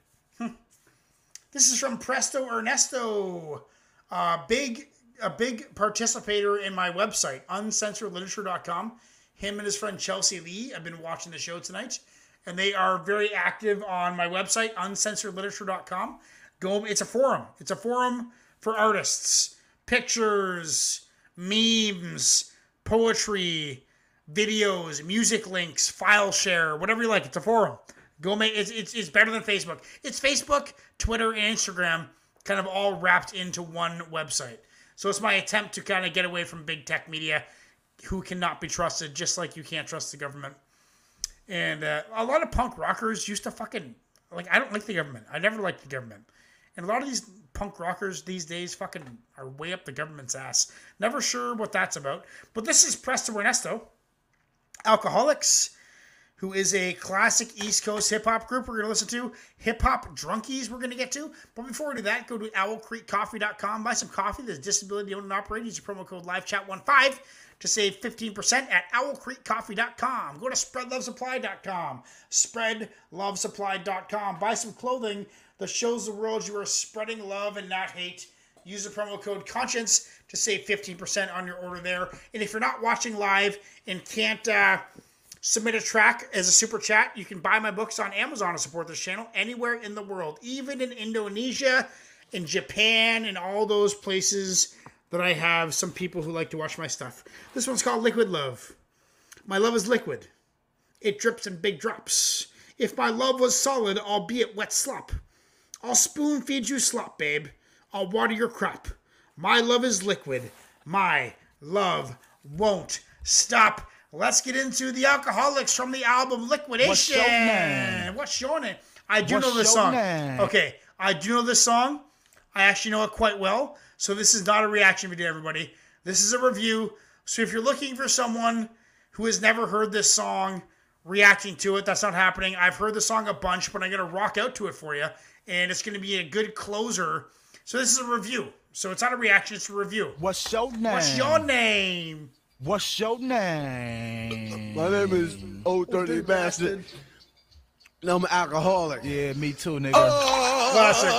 This is from Presto Ernesto. Uh, big a big participator in my website, uncensoredliterature.com. Him and his friend Chelsea Lee have been watching the show tonight, and they are very active on my website, uncensoredliterature.com. Go, it's a forum. It's a forum for artists, pictures, memes, poetry, videos, music links, file share, whatever you like. It's a forum. Go make it's, it's, it's better than Facebook. It's Facebook, Twitter, and Instagram kind of all wrapped into one website. So it's my attempt to kind of get away from big tech media who cannot be trusted, just like you can't trust the government. And uh, a lot of punk rockers used to fucking like. I don't like the government. I never liked the government. And a lot of these punk rockers these days fucking are way up the government's ass. Never sure what that's about. But this is Presto Ernesto, Alkaholiks, who is a classic East Coast hip hop group we're going to listen to. Hip Hop Drunkies we're going to get to. But before we do that, go to owlcreekcoffee.com, buy some coffee that's disability owned and operated. Use promo code LiveChat15 to save 15% at owlcreekcoffee.com. Go to spreadlovesupply.com, spreadlovesupply.com. Buy some clothing that shows the world you are spreading love and not hate. Use the promo code conshinz to save 15% on your order there. And if you're not watching live and can't uh, submit a track as a super chat, you can buy my books on Amazon to support this channel anywhere in the world, even in Indonesia, in Japan, and all those places that I have some people who like to watch my stuff. This one's called Liquid Love. My love is liquid. It drips in big drops. If my love was solid, albeit wet slop, I'll spoon feed you slop, babe. I'll water your crop. My love is liquid. My love won't stop. Let's get into the Alkaholiks from the album Likwidation. What's your name? What's your name? I do What's know this song. name? Okay, I do know this song. I actually know it quite well. So this is not a reaction video, everybody. This is a review. So if you're looking for someone who has never heard this song reacting to it, that's not happening. I've heard the song a bunch, but I'm gonna rock out to it for you, and it's gonna be a good closer. So this is a review. So it's not a reaction; it's a review. What's your name? What's your name? What's your name? My name is Ol' Dirty Bastard. And I'm an alcoholic. Yeah, me too, nigga. Oh! Classic.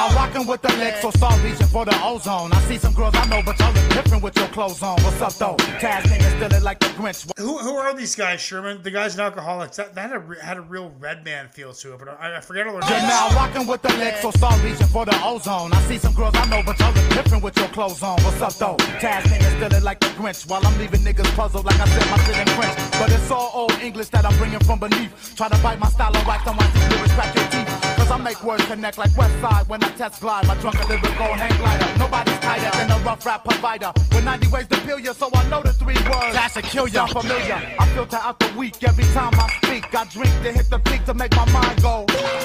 Now rocking with the so start reaching for the ozone. I see some girls I know, but y'all look different with your clothes on. What's up, though? Taz niggas still it like the Grinch. Who, who are these guys, Sherman? The guys in Alkaholiks. That, that had, a, had a real Redman feel to it, but I, I forget all their names. now rocking with the so start reaching for the ozone. I see some girls I know, but y'all look different with your clothes on. What's up, though? Taz niggas still it like the Grinch, while I'm leaving niggas puzzled like I said my shit in French. But it's all old English that I'm bringing from beneath. Try to bite my style of wax, I want these lyrics crack your teeth. I make words connect like West Side when I test glide. My drunken lyrical hang glider. Nobody's tighter than a rough rap provider. With 90 ways to peel you, so I know the three words. That should kill ya. familiar. I filter out the weak every time I speak. I drink to hit the peak to make my mind go.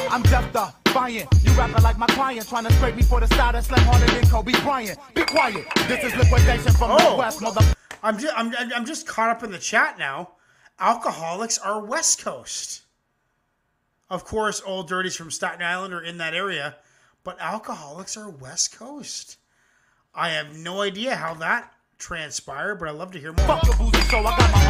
I'm just a. You rapping like my client, trying to scrape me for the style that slam harder than Kobe Bryant. Be quiet. This is liquidation from the Oh. West, mother. I'm just I'm I'm just caught up in the chat now. Alkaholiks are West Coast. Of course, old dirties from Staten Island are in that area, but Alkaholiks are West Coast. I have no idea how that transpired, but I'd love to hear more. Fuck so I got my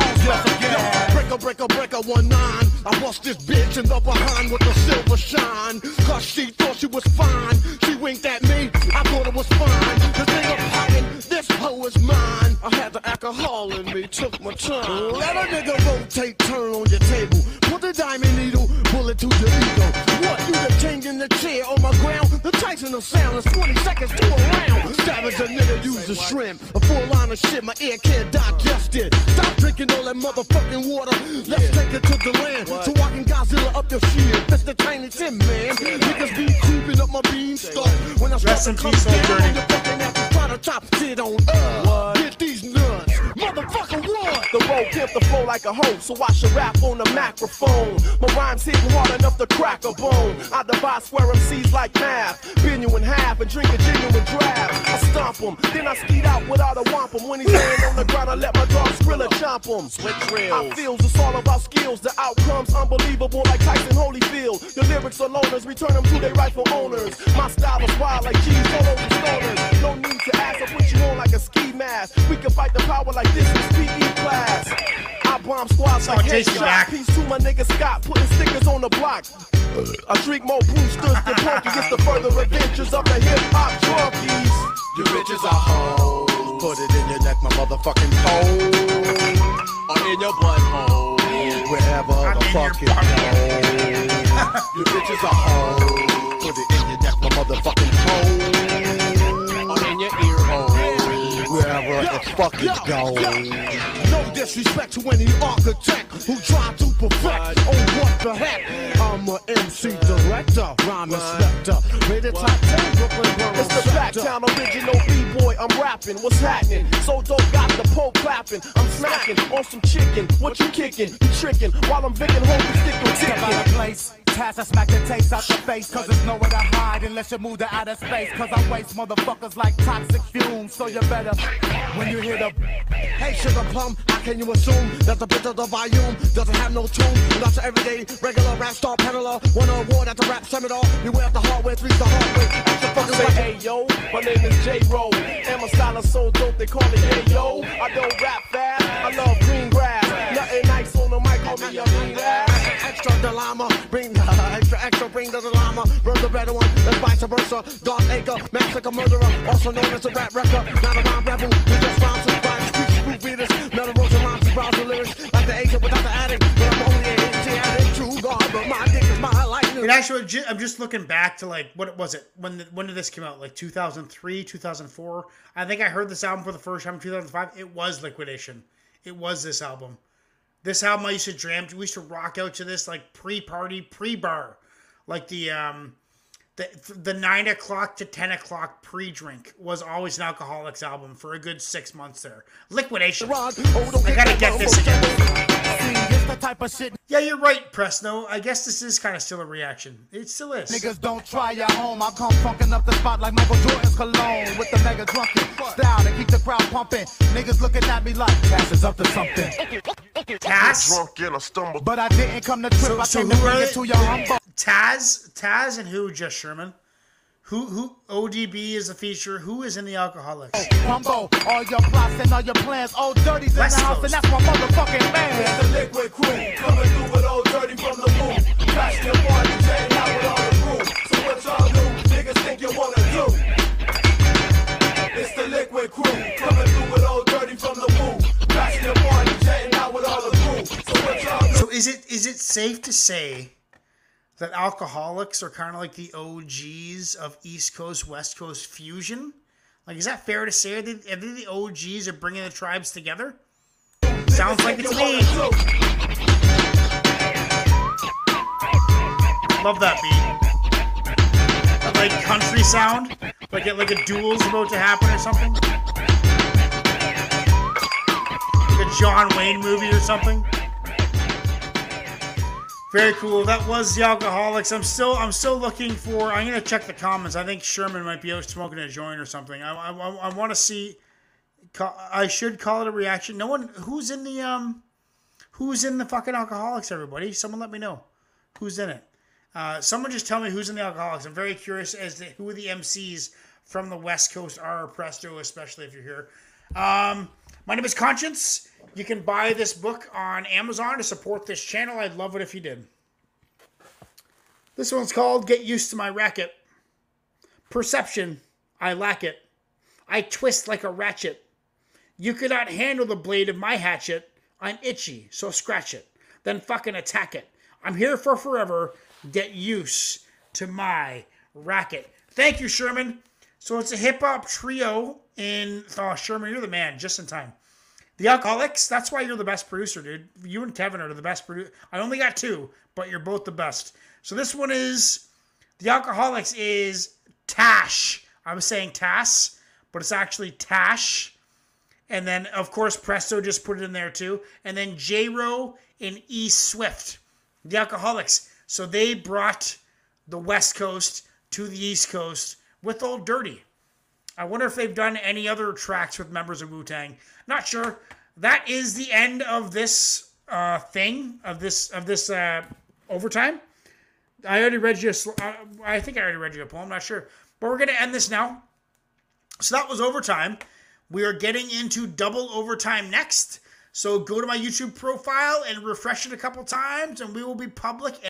one nine. I bust this bitch in the behind with silver shine. Cause she thought she was fine. She winked at me, I thought it was fine. The thing of popping, this hoe is mine. I had the alcohol in me, took my time. Let a nigga rotate, turn on your table. Put the diamond needle, bullet to your ego. What, you the king in the chair on my ground? The Tyson of sound is 20 seconds to a round. Savage a nigga use a shrimp. A full line of shit, my ear can't digest it. Stop drinking all that motherfucking water. Let's take it to the land. So I can Godzilla up your shit. That's the tiny Tim, man. Niggas be creeping up my beanstalk. When I start Rest to in come down dirty. on your fucking to top shit on uh, Get these nuts. Motherfucker, what? The road pimp the flow like a hoe, so I should rap on the microphone. My rhymes hitting hard enough to crack a bone. I divide swear MCs like math. Bend you in half and drink a genuine draft. I stomp him, then I speed out without a wampum. When he's laying on the ground, I let my dog Skrilla chomp him. I feels it's all about skills. The outcomes unbelievable like Tyson Holyfield. Your lyrics are loners, return them to their rightful owners. My style is wild like cheese all over stoners. No need to ask, I put you on like a ski mask. We can fight the power like this is PE class. I bomb squads like it takes you headshot. back. Peace to my nigga Scott, putting stickers on the block. I drink more boosters than Punky. It's the further adventures of the hip hop junkies. Your bitches are hoes. Put it in your neck, my motherfucking toe. Or in your butthole. Wherever the fuck it goes. Your bitches are hoes. Put it in your neck, my motherfucking toe. Or in your ear hole. Wherever the fuck it goes. No disrespect to any architect who tried to perfect. Oh, what the heck? I'm a MC director, rhyme inspector. Rated top 10, Brooklyn Borough It's the. Backtown original B-boy, I'm rapping. What's happening? So dope, got the pole clapping. I'm smacking on some chicken. What you kicking? You tricking while I'm vicking home to stick with Step out of ticking. place. Task I smack the taste out your face, cause there's nowhere to hide unless you move to outer space. Cause I waste motherfuckers like toxic fumes, so you better when you hear the Hey, sugar plum, how can you assume that the bit of the volume doesn't have no tune? That's an everyday, regular rap star peddler. Won an award at the rap seminar. Beware of the hardware, three the hard way. Fuckers Say, like hey yo, my name is J-Ro, and my style is so dope they call it Hey yo. I don't rap fast, I love green grass. Nothing nice on the mic, call me a green ass. Extra llama, bring the extra, extra, bring the llama. Run the better one, and vice versa. Dark Acre, massacre murderer, also known as a rap wrecker. Not a rhyme rebel, we just rhyme some rhymes, speech, proof readers. Metal and rhymes, browse the lyrics, like the agent without the addict. But I'm only an addict, true God, but my dick is my lightning. It actually, I'm just looking back to like what was it? When the, when did this come out? Like 2003, 2004. I think I heard this album for the first time in 2005. It was Likwidation. It was this album. This album I used to jam. to. We used to rock out to this like pre-party, pre-bar, like the um, the the nine o'clock to ten o'clock pre-drink was always an Alkaholiks album for a good six months there. Likwidation. I gotta get this again. It's the type of shit Yeah, you're right, Presno. I guess this is kind of still a reaction. It still is. Niggas don't try at home. I come funkin' up the spot like Michael Jordan's cologne with the mega drunken style to keep the crowd pumping. Niggas looking at me like Cass is up to something. Cass? Drunk and I stumbled. But I didn't come to trip. So, I so came to bring it to your humble. Taz, Taz, and who? Just Sherman. Who? Who? ODB is a feature. Who is in the Alkaholiks? Humble, oh, all your plots and all your plans. Old dirty's in the house, Coast. and that's my motherfucking man. It's the liquid crew coming through with old dirty from the boom. Crash your party, jam out with all the crew. So what y'all do? Niggas think you wanna do? It's the liquid crew coming through with old dirty from the boom. Crash your party, jam out with all the crew. So what y'all do? So is it is it safe to say that Alkaholiks are kind of like the OGs of East Coast West Coast fusion? Like, is that fair to say? Are they, are they the OGs of bringing the tribes together? Sounds like it to me. Love that beat. That, like country sound, like it, like a duel's about to happen or something. Like a John Wayne movie or something. Very cool. That was the Alkaholiks. I'm still I'm still looking for. I'm gonna check the comments. I think Sherman might be out smoking a joint or something. I I, I want to see. I should call it a reaction. No one who's in the um, Who's in the fucking Alkaholiks, everybody? Someone let me know. Who's in it? Uh, someone just tell me who's in the Alkaholiks. I'm very curious as to who the MCs from the West Coast are, Presto, especially if you're here. Um, my name is Conshinz. You can buy this book on Amazon to support this channel. I'd love it if you did. This one's called Get Used to My Racket. Perception, I lack it. I twist like a ratchet. You cannot handle the blade of my hatchet. I'm itchy, so scratch it. Then fucking attack it. I'm here for forever. Get used to my racket. Thank you, Sherman. So it's a hip hop trio in. Oh, Sherman, you're the man, just in time. The Alkaholiks, that's why you're the best producer, dude. You and Kevin are the best producer. I only got two, but you're both the best. So this one is. The Alkaholiks is Tash. I was saying Tass, but it's actually Tash. And then, of course, Presto just put it in there too. And then J Ro and E Swift, the Alkaholiks. So they brought the West Coast to the East Coast with Old Dirty. I wonder if they've done any other tracks with members of Wu Tang. Not sure. That is the end of this uh, thing of this of this uh, overtime. I already read you. A, uh, I think I already read you a poem. I'm Not sure, but we're gonna end this now. So that was overtime. We are getting into double overtime next. So go to my YouTube profile and refresh it a couple times, and we will be public.